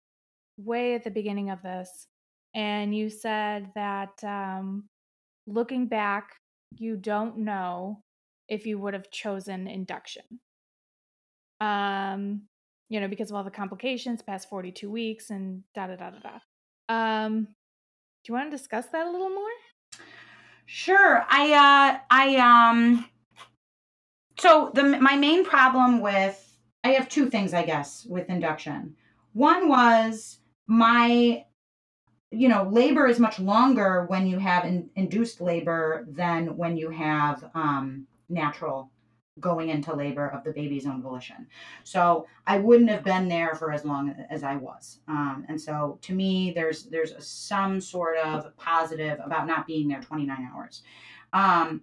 way at the beginning of this. And you said that um, looking back, you don't know if you would have chosen induction. Um, you know, because of all the complications past 42 weeks and da da da da da. Um, do you want to discuss that a little more? Sure. I uh I um so the my main problem with I have two things, I guess, with induction. One was my, you know, labor is much longer when you have in, induced labor than when you have um, natural going into labor of the baby's own volition. So I wouldn't have been there for as long as I was. Um, and so to me, there's there's some sort of positive about not being there 29 hours. Um,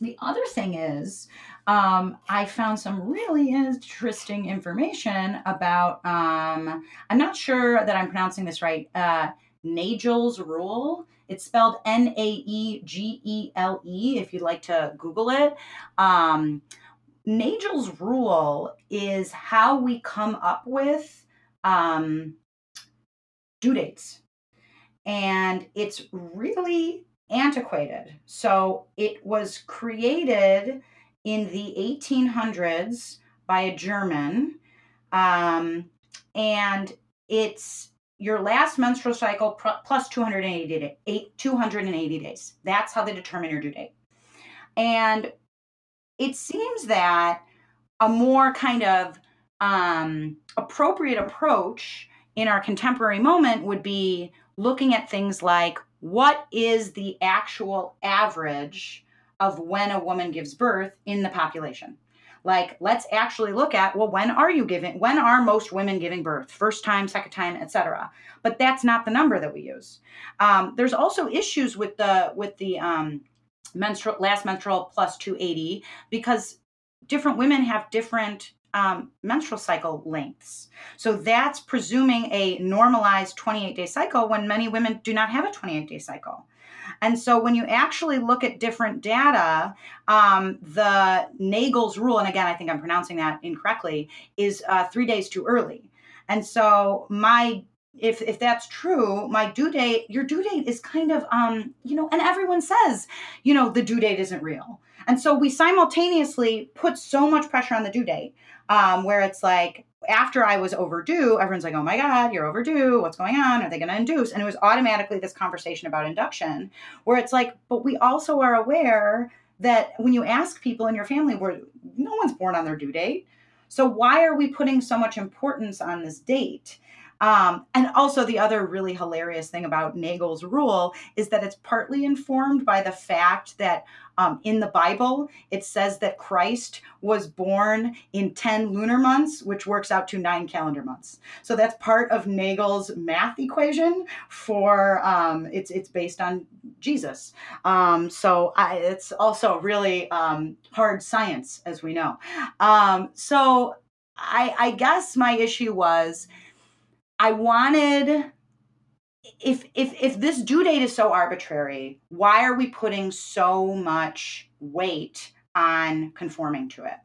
the other thing is, um, I found some really interesting information about, um, I'm not sure that I'm pronouncing this right, uh, Naegele's rule. It's spelled N A E G E L E if you'd like to Google it. Um, Naegele's rule is how we come up with um, due dates. And it's really antiquated. So it was created in the 1800s by a German. Um, and it's your last menstrual cycle plus 280, day, 280 days. That's how they determine your due date. And it seems that a more kind of um, appropriate approach in our contemporary moment would be looking at things like what is the actual average of when a woman gives birth in the population. Like, let's actually look at well, when are you giving? When are most women giving birth? First time, second time, etc. But that's not the number that we use. Um, there's also issues with the with the um, menstrual last menstrual plus 280 because different women have different um, menstrual cycle lengths. So that's presuming a normalized 28 day cycle when many women do not have a 28 day cycle. And so when you actually look at different data, um, the Naegele's rule, and again, I think I'm pronouncing that incorrectly, is uh, three days too early. And so my if if that's true my due date your due date is kind of um you know and everyone says you know the due date isn't real and so we simultaneously put so much pressure on the due date um where it's like after I was overdue, everyone's like, oh my God, you're overdue. What's going on? Are they going to induce? And it was automatically this conversation about induction, where it's like, but we also are aware that when you ask people in your family where no one's born on their due date. So why are we putting so much importance on this date? Um, and also, the other really hilarious thing about Nagel's rule is that it's partly informed by the fact that um, in the Bible, it says that Christ was born in 10 lunar months, which works out to nine calendar months. So that's part of Nagel's math equation for um, it's, it's based on Jesus. Um, so I, it's also really um, hard science, as we know. Um, so I, I guess my issue was I wanted if if if this due date is so arbitrary, why are we putting so much weight on conforming to it?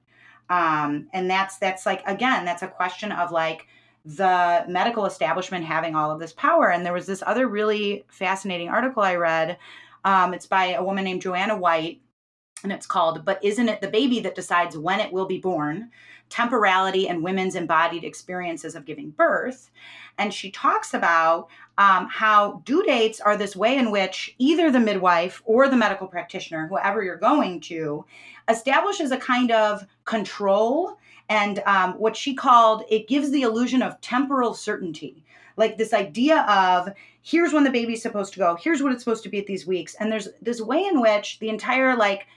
Um, and that's that's like again, that's a question of like the medical establishment having all of this power. And there was this other really fascinating article I read. Um, it's by a woman named Joanna White, and it's called "But Isn't It the Baby That Decides When It Will Be Born?" Temporality and women's embodied experiences of giving birth. And she talks about um, how due dates are this way in which either the midwife or the medical practitioner, whoever you're going to, establishes a kind of control and um, what she called it gives the illusion of temporal certainty like this idea of here's when the baby's supposed to go here's what it's supposed to be at these weeks and there's this way in which the entire like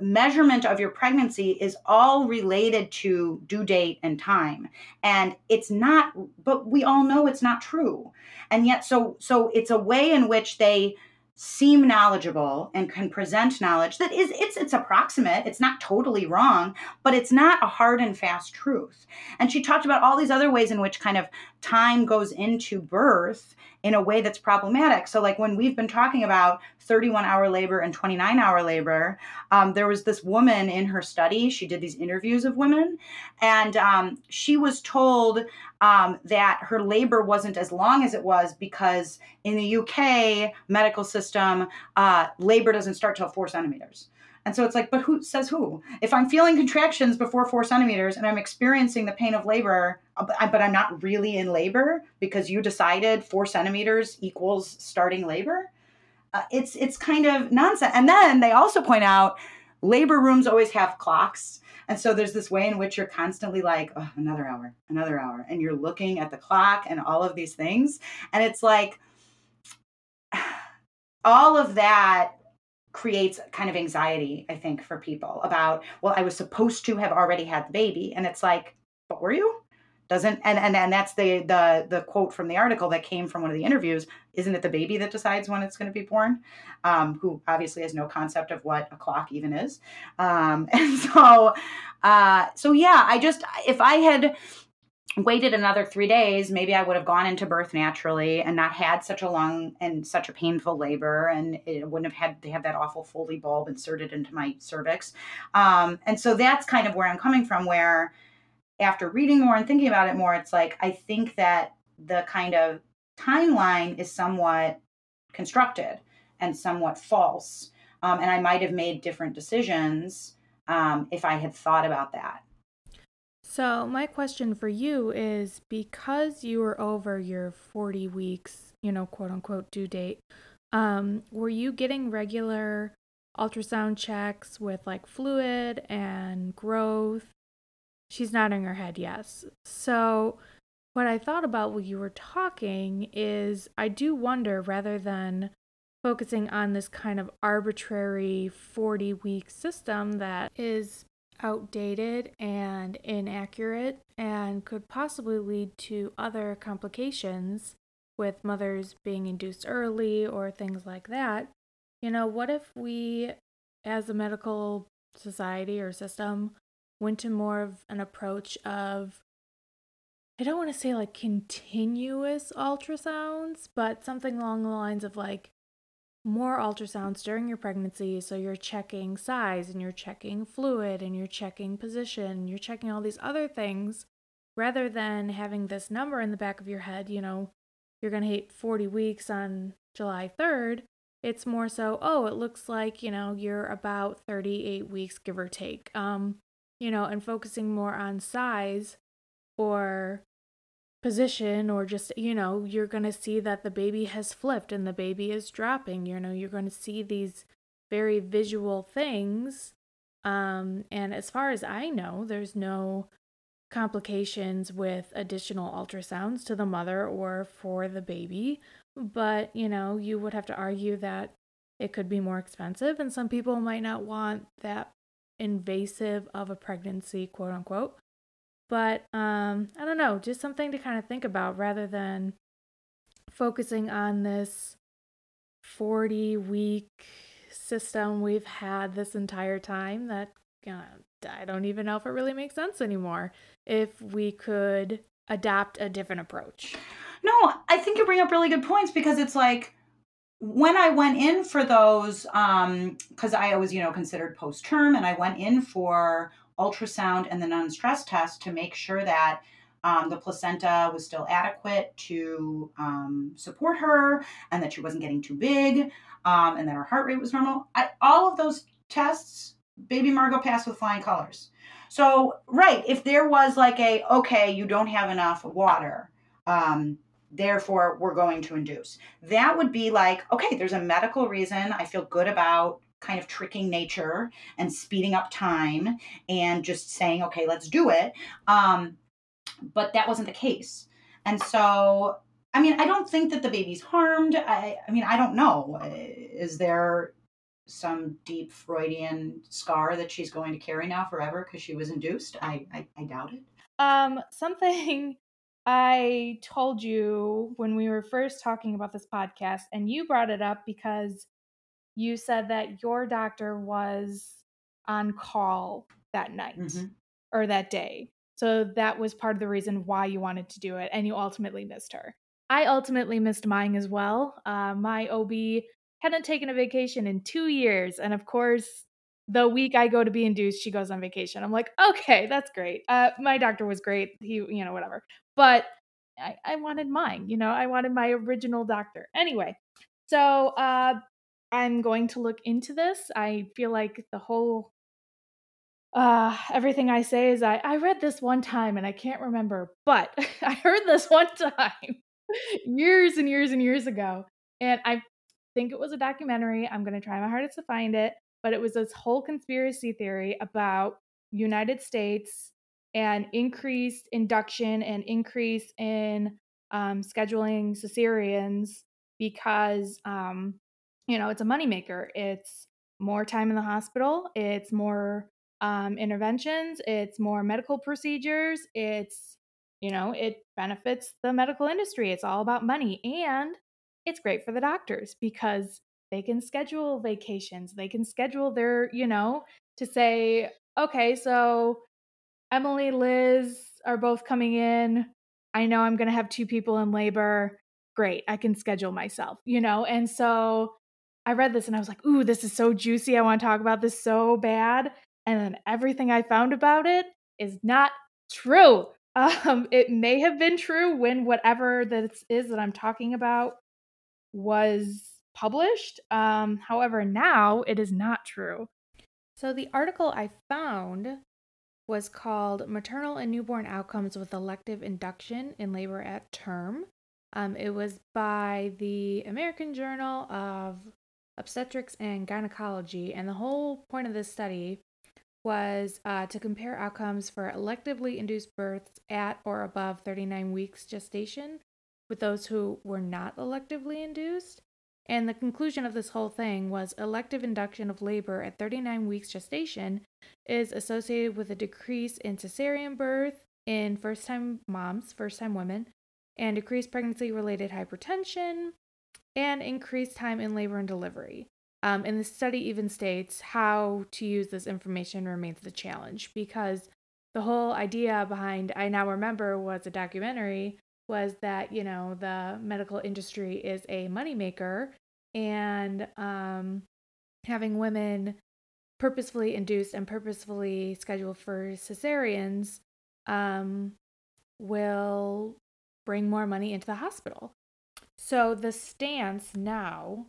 measurement of your pregnancy is all related to due date and time. And it's not but we all know it's not true. And yet so so it's a way in which they seem knowledgeable and can present knowledge that is it's it's approximate. It's not totally wrong but it's not a hard and fast truth. And she talked about all these other ways in which kind of time goes into birth in a way that's problematic. So like when we've been talking about 31 hour labor and 29 hour labor um, there was this woman in her study she did these interviews of women and um, she was told um, that her labor wasn't as long as it was because in the uk medical system uh, labor doesn't start till four centimeters and so it's like, but who says who? If I'm feeling contractions before four centimeters and I'm experiencing the pain of labor, uh, but I'm not really in labor because you decided four centimeters equals starting labor, uh, it's it's kind of nonsense. And then they also point out labor rooms always have clocks. And so there's this way in which you're constantly like, oh, another hour, another hour. And you're looking at the clock and all of these things. And it's like, <sighs> all of that creates kind of anxiety, I think, for people about, well, I was supposed to have already had the baby. And it's like, but were you? Doesn't and and, and that's the the the quote from the article that came from one of the interviews. Isn't it the baby that decides when it's going to be born? Um, who obviously has no concept of what a clock even is. Um, <laughs> and so, uh, so yeah, I just if I had waited another three days, maybe I would have gone into birth naturally and not had such a long and such a painful labor, and it wouldn't have had to have that awful Foley bulb inserted into my cervix. Um, and so that's kind of where I'm coming from. Where after reading more and thinking about it more, it's like I think that the kind of timeline is somewhat constructed and somewhat false, um, and I might have made different decisions um, if I had thought about that. So, my question for you is because you were over your 40 weeks, you know, quote unquote due date, um, were you getting regular ultrasound checks with like fluid and growth? She's nodding her head, yes. So, what I thought about while you were talking is I do wonder rather than focusing on this kind of arbitrary 40 week system that is outdated and inaccurate and could possibly lead to other complications with mothers being induced early or things like that. You know, what if we, as a medical society or system, went to more of an approach of I don't want to say like continuous ultrasounds, but something along the lines of like more ultrasounds during your pregnancy. So you're checking size and you're checking fluid and you're checking position, you're checking all these other things rather than having this number in the back of your head, you know, you're going to hit 40 weeks on July 3rd. It's more so, oh, it looks like, you know, you're about 38 weeks, give or take. Um, you know, and focusing more on size or position or just you know you're going to see that the baby has flipped and the baby is dropping you know you're going to see these very visual things. Um and as far as i know there's no complications with additional ultrasounds to the mother or for the baby. But you know you would have to argue that it could be more expensive and some people might not want that invasive of a pregnancy quote unquote but um, I don't know, just something to kind of think about rather than focusing on this 40 week system we've had this entire time that uh, I don't even know if it really makes sense anymore. If we could adapt a different approach. No, I think you bring up really good points because it's like when I went in for those, um, because I was, you know, considered post term, and I went in for ultrasound and the non stress test to make sure that um, the placenta was still adequate to um, support her and that she wasn't getting too big um, and that her heart rate was normal. I, all of those tests, baby Margot passed with flying colors. So, right, if there was like a, okay, you don't have enough water, um, therefore we're going to induce, that would be like, okay, there's a medical reason. I feel good about kind of tricking nature and speeding up time and just saying, okay, let's do it. Um, but that wasn't the case. And so, I mean, I don't think that the baby's harmed. I, I mean, I don't know. Is there some deep Freudian scar that she's going to carry now forever because she was induced? I, I, I doubt it. Um, <laughs> something I told you when we were first talking about this podcast, and you brought it up because you said that your doctor was on call that night mm-hmm. or that day. So that was part of the reason why you wanted to do it, and you ultimately missed her. I ultimately missed mine as well. Uh, my OB hadn't taken a vacation in two years, and of course, the week I go to be induced, she goes on vacation. I'm like, okay, that's great. Uh, my doctor was great. He, you know, whatever. But I, I wanted mine. You know, I wanted my original doctor. Anyway, so uh, I'm going to look into this. I feel like the whole uh everything I say is I I read this one time and I can't remember, but <laughs> I heard this one time <laughs> years and years and years ago and I think it was a documentary. I'm going to try my hardest to find it, but it was this whole conspiracy theory about United States and increased induction and increase in um, scheduling cesareans because um, you know, it's a moneymaker. It's more time in the hospital, it's more um, interventions, it's more medical procedures, it's, you know, it benefits the medical industry. It's all about money. And it's great for the doctors because they can schedule vacations, they can schedule their, you know, to say, okay, so Emily, Liz are both coming in. I know I'm going to have two people in labor. Great, I can schedule myself, you know? And so I read this and I was like, ooh, this is so juicy. I want to talk about this so bad. And then everything I found about it is not true. <laughs> Um, it may have been true when whatever this is that I'm talking about was published. Um, however, now it is not true. So the article I found was called Maternal and Newborn Outcomes with Elective Induction in Labor at Term. Um, it was by the American Journal of obstetrics and gynecology. And the whole point of this study was uh, to compare outcomes for electively induced births at or above 39 weeks gestation with those who were not electively induced. And the conclusion of this whole thing was elective induction of labor at 39 weeks gestation is associated with a decrease in cesarean birth in first time moms, first time women, and decreased pregnancy related hypertension, and increased time in labor and delivery. Um, and the study even states how to use this information remains the challenge because the whole idea behind I Now Remember was a documentary was that, you know, the medical industry is a moneymaker and um, having women purposefully induced and purposefully scheduled for cesareans um, will bring more money into the hospital. So the stance now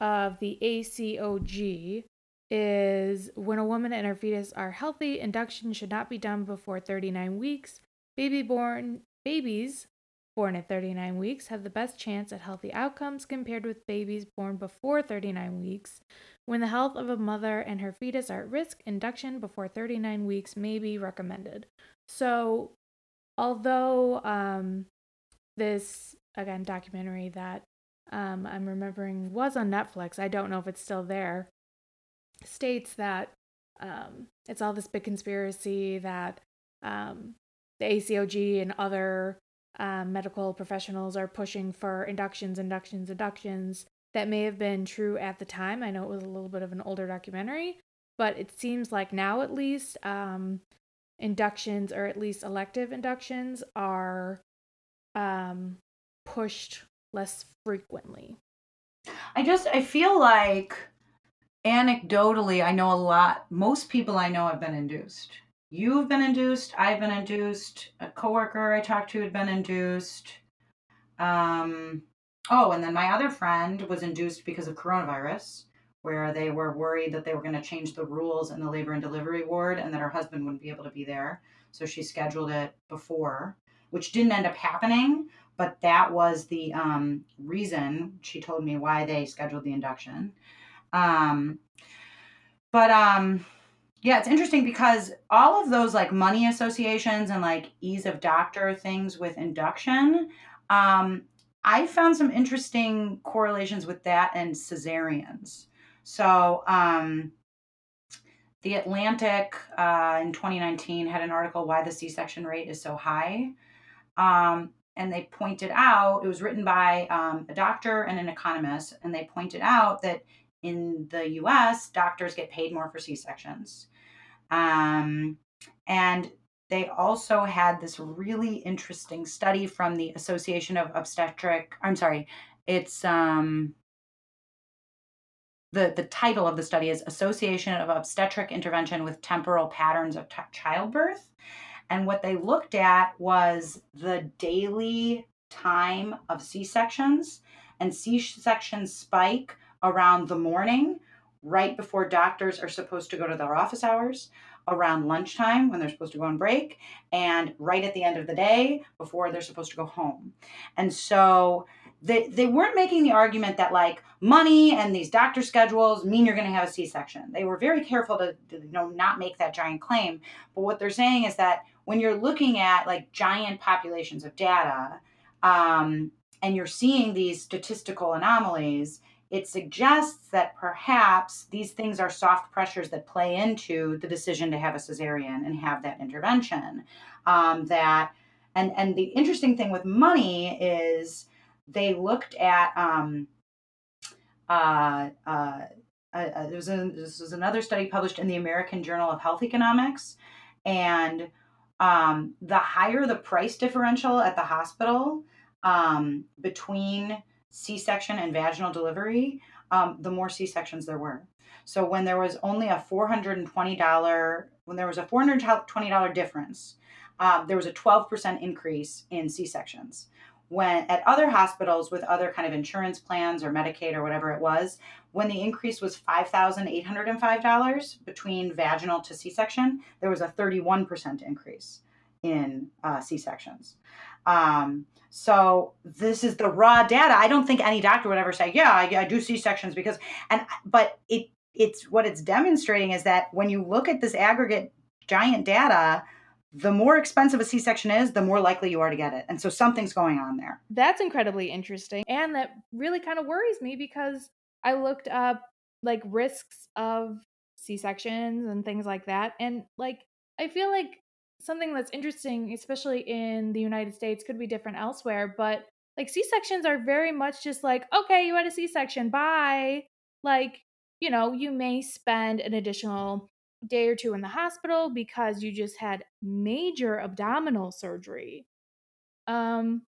of the ACOG is when a woman and her fetus are healthy, induction should not be done before 39 weeks. Baby born babies born at 39 weeks have the best chance at healthy outcomes compared with babies born before 39 weeks. When the health of a mother and her fetus are at risk, induction before 39 weeks may be recommended. So, although um, this again documentary that um, I'm remembering was on Netflix. I don't know if it's still there. States that um, it's all this big conspiracy that um, the ACOG and other um, medical professionals are pushing for inductions, inductions, inductions. That may have been true at the time. I know it was a little bit of an older documentary, but it seems like now at least um, inductions or at least elective inductions are um, pushed less frequently. I just I feel like anecdotally I know a lot most people I know have been induced. You've been induced, I've been induced, a coworker I talked to had been induced. Um oh, and then my other friend was induced because of coronavirus where they were worried that they were going to change the rules in the labor and delivery ward and that her husband wouldn't be able to be there. So she scheduled it before, which didn't end up happening but that was the um, reason she told me why they scheduled the induction. Um, but um, yeah, it's interesting because all of those like money associations and like ease of doctor things with induction, um, I found some interesting correlations with that and cesareans. So, um, the Atlantic uh, in 2019 had an article why the C-section rate is so high. Um, and they pointed out it was written by um, a doctor and an economist, and they pointed out that in the U.S. doctors get paid more for C-sections, um, and they also had this really interesting study from the Association of Obstetric. I'm sorry, it's um, the the title of the study is Association of Obstetric Intervention with Temporal Patterns of t- Childbirth, and what they looked at was the daily time of C sections, and C sections spike around the morning, right before doctors are supposed to go to their office hours, around lunchtime when they're supposed to go on break, and right at the end of the day before they're supposed to go home. And so they, they weren't making the argument that like money and these doctor schedules mean you're going to have a c-section they were very careful to, to, you know not make that giant claim but what they're saying is that when you're looking at like giant populations of data um, and you're seeing these statistical anomalies, it suggests that perhaps these things are soft pressures that play into the decision to have a cesarean and have that intervention. Um, that and and the interesting thing with money is they looked at um, uh, uh, uh, there was a, this was another study published in the American Journal of Health Economics, and um, the higher the price differential at the hospital um, between C-section and vaginal delivery, um, the more C-sections there were. So when there was only a $420, when there was a $420 difference, uh, there was a 12% increase in C-sections when at other hospitals with other kind of insurance plans or Medicaid or whatever it was, when the increase was $5,805 between vaginal to C section, there was a 31% increase in uh, C sections. Um, so this is the raw data. I don't think any doctor would ever say, "Yeah, I, I do C sections," because and but it it's what it's demonstrating is that when you look at this aggregate giant data, the more expensive a C section is, the more likely you are to get it. And so something's going on there. That's incredibly interesting. And that really kind of worries me because I looked up like risks of C-sections and things like that. And like I feel like something that's interesting, especially in the United States, could be different elsewhere, but like C-sections are very much just like, okay, you had a C-section, bye. Like, you know, you may spend an additional day or two in the hospital because you just had major abdominal surgery. Um,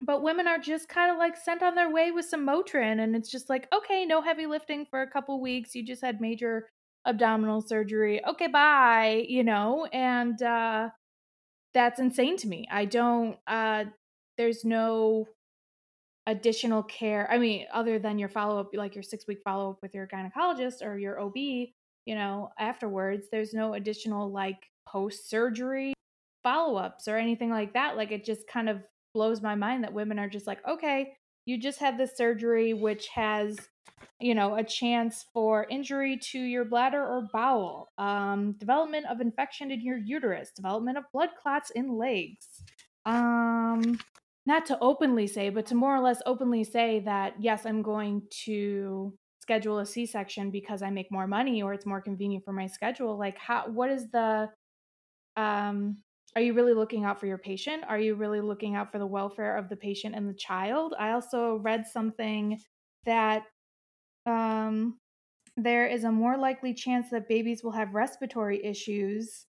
but women are just kind of like sent on their way with some Motrin, and it's just like, okay, no heavy lifting for a couple weeks. You just had major abdominal surgery. Okay, bye, you know, and uh, that's insane to me. I don't, uh, there's no additional care. I mean, other than your follow up, like your six week follow up with your gynecologist or your OB, you know, afterwards, there's no additional like post surgery follow ups or anything like that. Like it just kind of blows my mind that women are just like, okay, you just had this surgery, which has, you know, a chance for injury to your bladder or bowel, um, development of infection in your uterus, development of blood clots in legs. Um, not to openly say, but to more or less openly say that, yes, I'm going to schedule a C section because I make more money or it's more convenient for my schedule. Like, how, what is the, um, are you really looking out for your patient? Are you really looking out for the welfare of the patient and the child? I also read something that um, there is a more likely chance that babies will have respiratory issues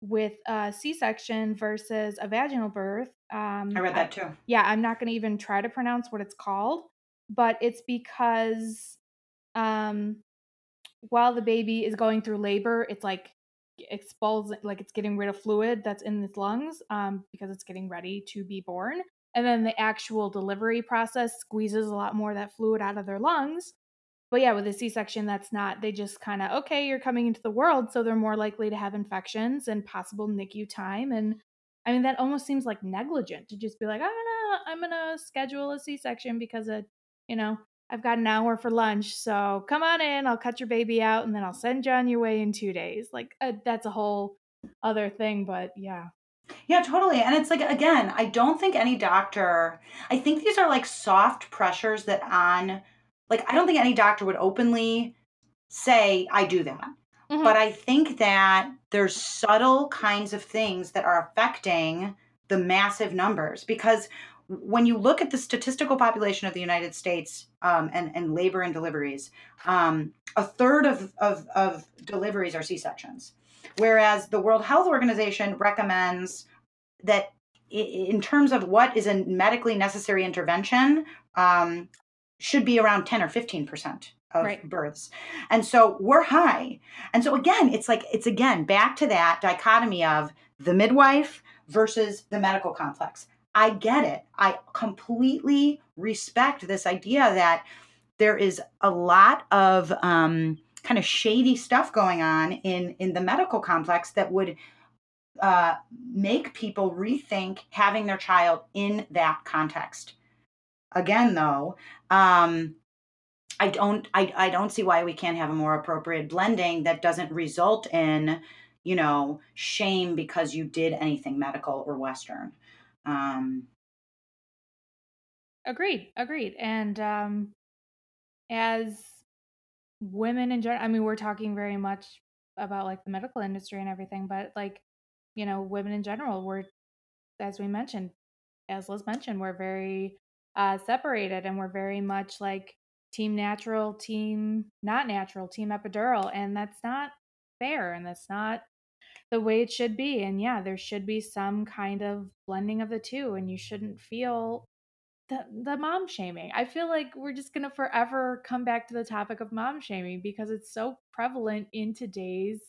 with a C-section versus a vaginal birth. Um, I read that too. yeah, I'm not going to even try to pronounce what it's called, but it's because um, while the baby is going through labor, it's like expels like it's getting rid of fluid that's in its lungs um, because it's getting ready to be born. And then the actual delivery process squeezes a lot more that fluid out of their lungs. But yeah, with a C section, that's not, they just kind of, okay, you're coming into the world. So they're more likely to have infections and possible NICU time. And I mean, that almost seems like negligent to just be like, I'm gonna, I'm gonna schedule a C section because it, you know, I've got an hour for lunch. So come on in, I'll cut your baby out and then I'll send you on your way in two days. Like, uh, that's a whole other thing. But yeah. Yeah, totally. And it's like, again, I don't think any doctor, I think these are like soft pressures that on, like, I don't think any doctor would openly say, I do that. Mm-hmm. But I think that there's subtle kinds of things that are affecting the massive numbers because when you look at the statistical population of the United States um, and, and labor and deliveries, um, a third of, of, of deliveries are C sections. Whereas the World Health Organization recommends that in terms of what is a medically necessary intervention, um, should be around 10 or 15% of right. births. And so we're high. And so again, it's like, it's again back to that dichotomy of the midwife versus the medical complex. I get it. I completely respect this idea that there is a lot of um, kind of shady stuff going on in in the medical complex that would uh, make people rethink having their child in that context. Again, though, um, I don't I, I don't see why we can't have a more appropriate blending that doesn't result in you know shame because you did anything medical or Western. Um, agreed, agreed. And um, as women in general, I mean, we're talking very much about like the medical industry and everything, but like, you know, women in general, we're, as we mentioned, as Liz mentioned, we're very uh, separated and we're very much like team natural, team not natural, team epidural. And that's not fair and that's not the way it should be. And yeah, there should be some kind of blending of the two, and you shouldn't feel the the mom shaming. I feel like we're just gonna forever come back to the topic of mom shaming because it's so prevalent in today's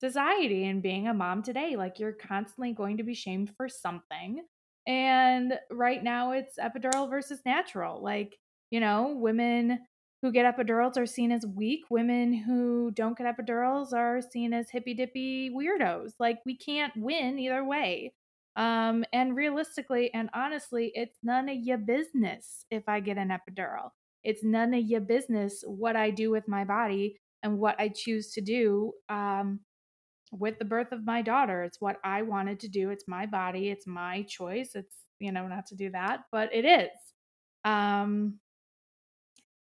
society and being a mom today. Like you're constantly going to be shamed for something. And right now it's epidural versus natural. Like, you know, women who get epidurals are seen as weak. Women who don't get epidurals are seen as hippy dippy weirdos. Like we can't win either way. Um, and realistically and honestly, it's none of your business if I get an epidural. It's none of your business what I do with my body and what I choose to do um, with the birth of my daughter. It's what I wanted to do. It's my body. It's my choice. It's, you know, not to do that, but it is. Um,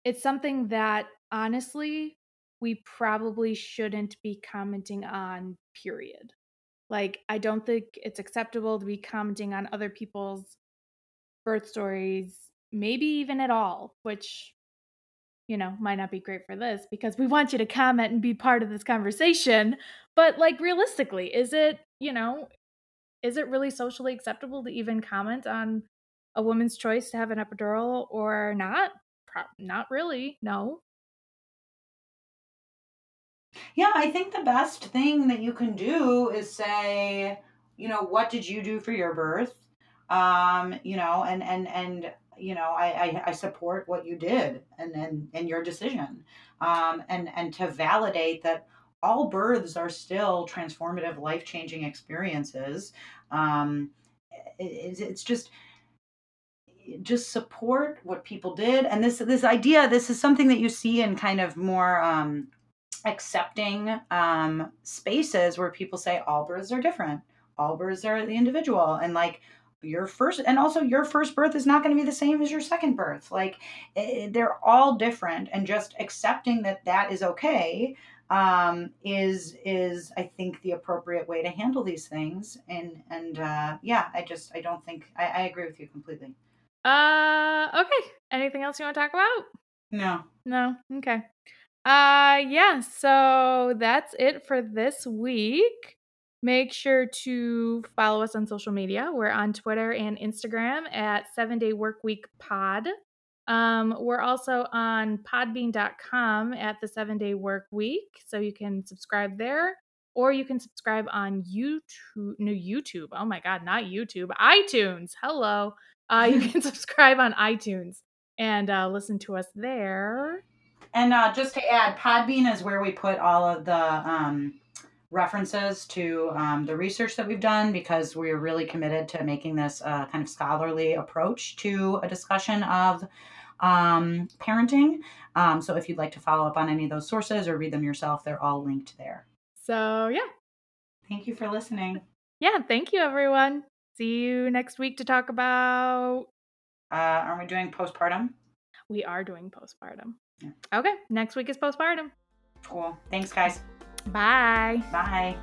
it's something that honestly we probably shouldn't be commenting on, period. Like, I don't think it's acceptable to be commenting on other people's birth stories, maybe even at all, which, you know, might not be great for this because we want you to comment and be part of this conversation. But, like, realistically, is it, you know, is it really socially acceptable to even comment on a woman's choice to have an epidural or not? Pro- not really. No. Yeah, I think the best thing that you can do is say, you know, what did you do for your birth? Um, you know, and and and you know, I I, I support what you did and and and your decision. Um, and and to validate that all births are still transformative, life changing experiences. Um, it, it's just just support what people did. And this this idea this is something that you see in kind of more um accepting um spaces where people say all births are different. All births are the individual. And like your first and also your first birth is not going to be the same as your second birth. Like it, they're all different. And just accepting that that is okay um, is is I think the appropriate way to handle these things. And and uh, yeah, I just I don't think I, I agree with you completely. Uh, okay. Anything else you want to talk about? No. No. Okay. Uh, yeah. So that's it for this week. Make sure to follow us on social media. We're on Twitter and Instagram at Seven Day Work Week Pod. Um, we're also on podbean.com at the seven day work week. So you can subscribe there or you can subscribe on YouTube. No, YouTube. Oh my God, not YouTube. iTunes. Hello. Uh, you <laughs> can subscribe on iTunes and uh, listen to us there. And uh, just to add, Podbean is where we put all of the um, references to um, the research that we've done because we're really committed to making this a kind of scholarly approach to a discussion of um, parenting. Um, so if you'd like to follow up on any of those sources or read them yourself, they're all linked there. So, yeah. Thank you for listening. Yeah, thank you, everyone. See you next week to talk about. Uh, are we doing postpartum? We are doing postpartum. Yeah. Okay, next week is postpartum. Cool. Thanks, guys. Bye. Bye.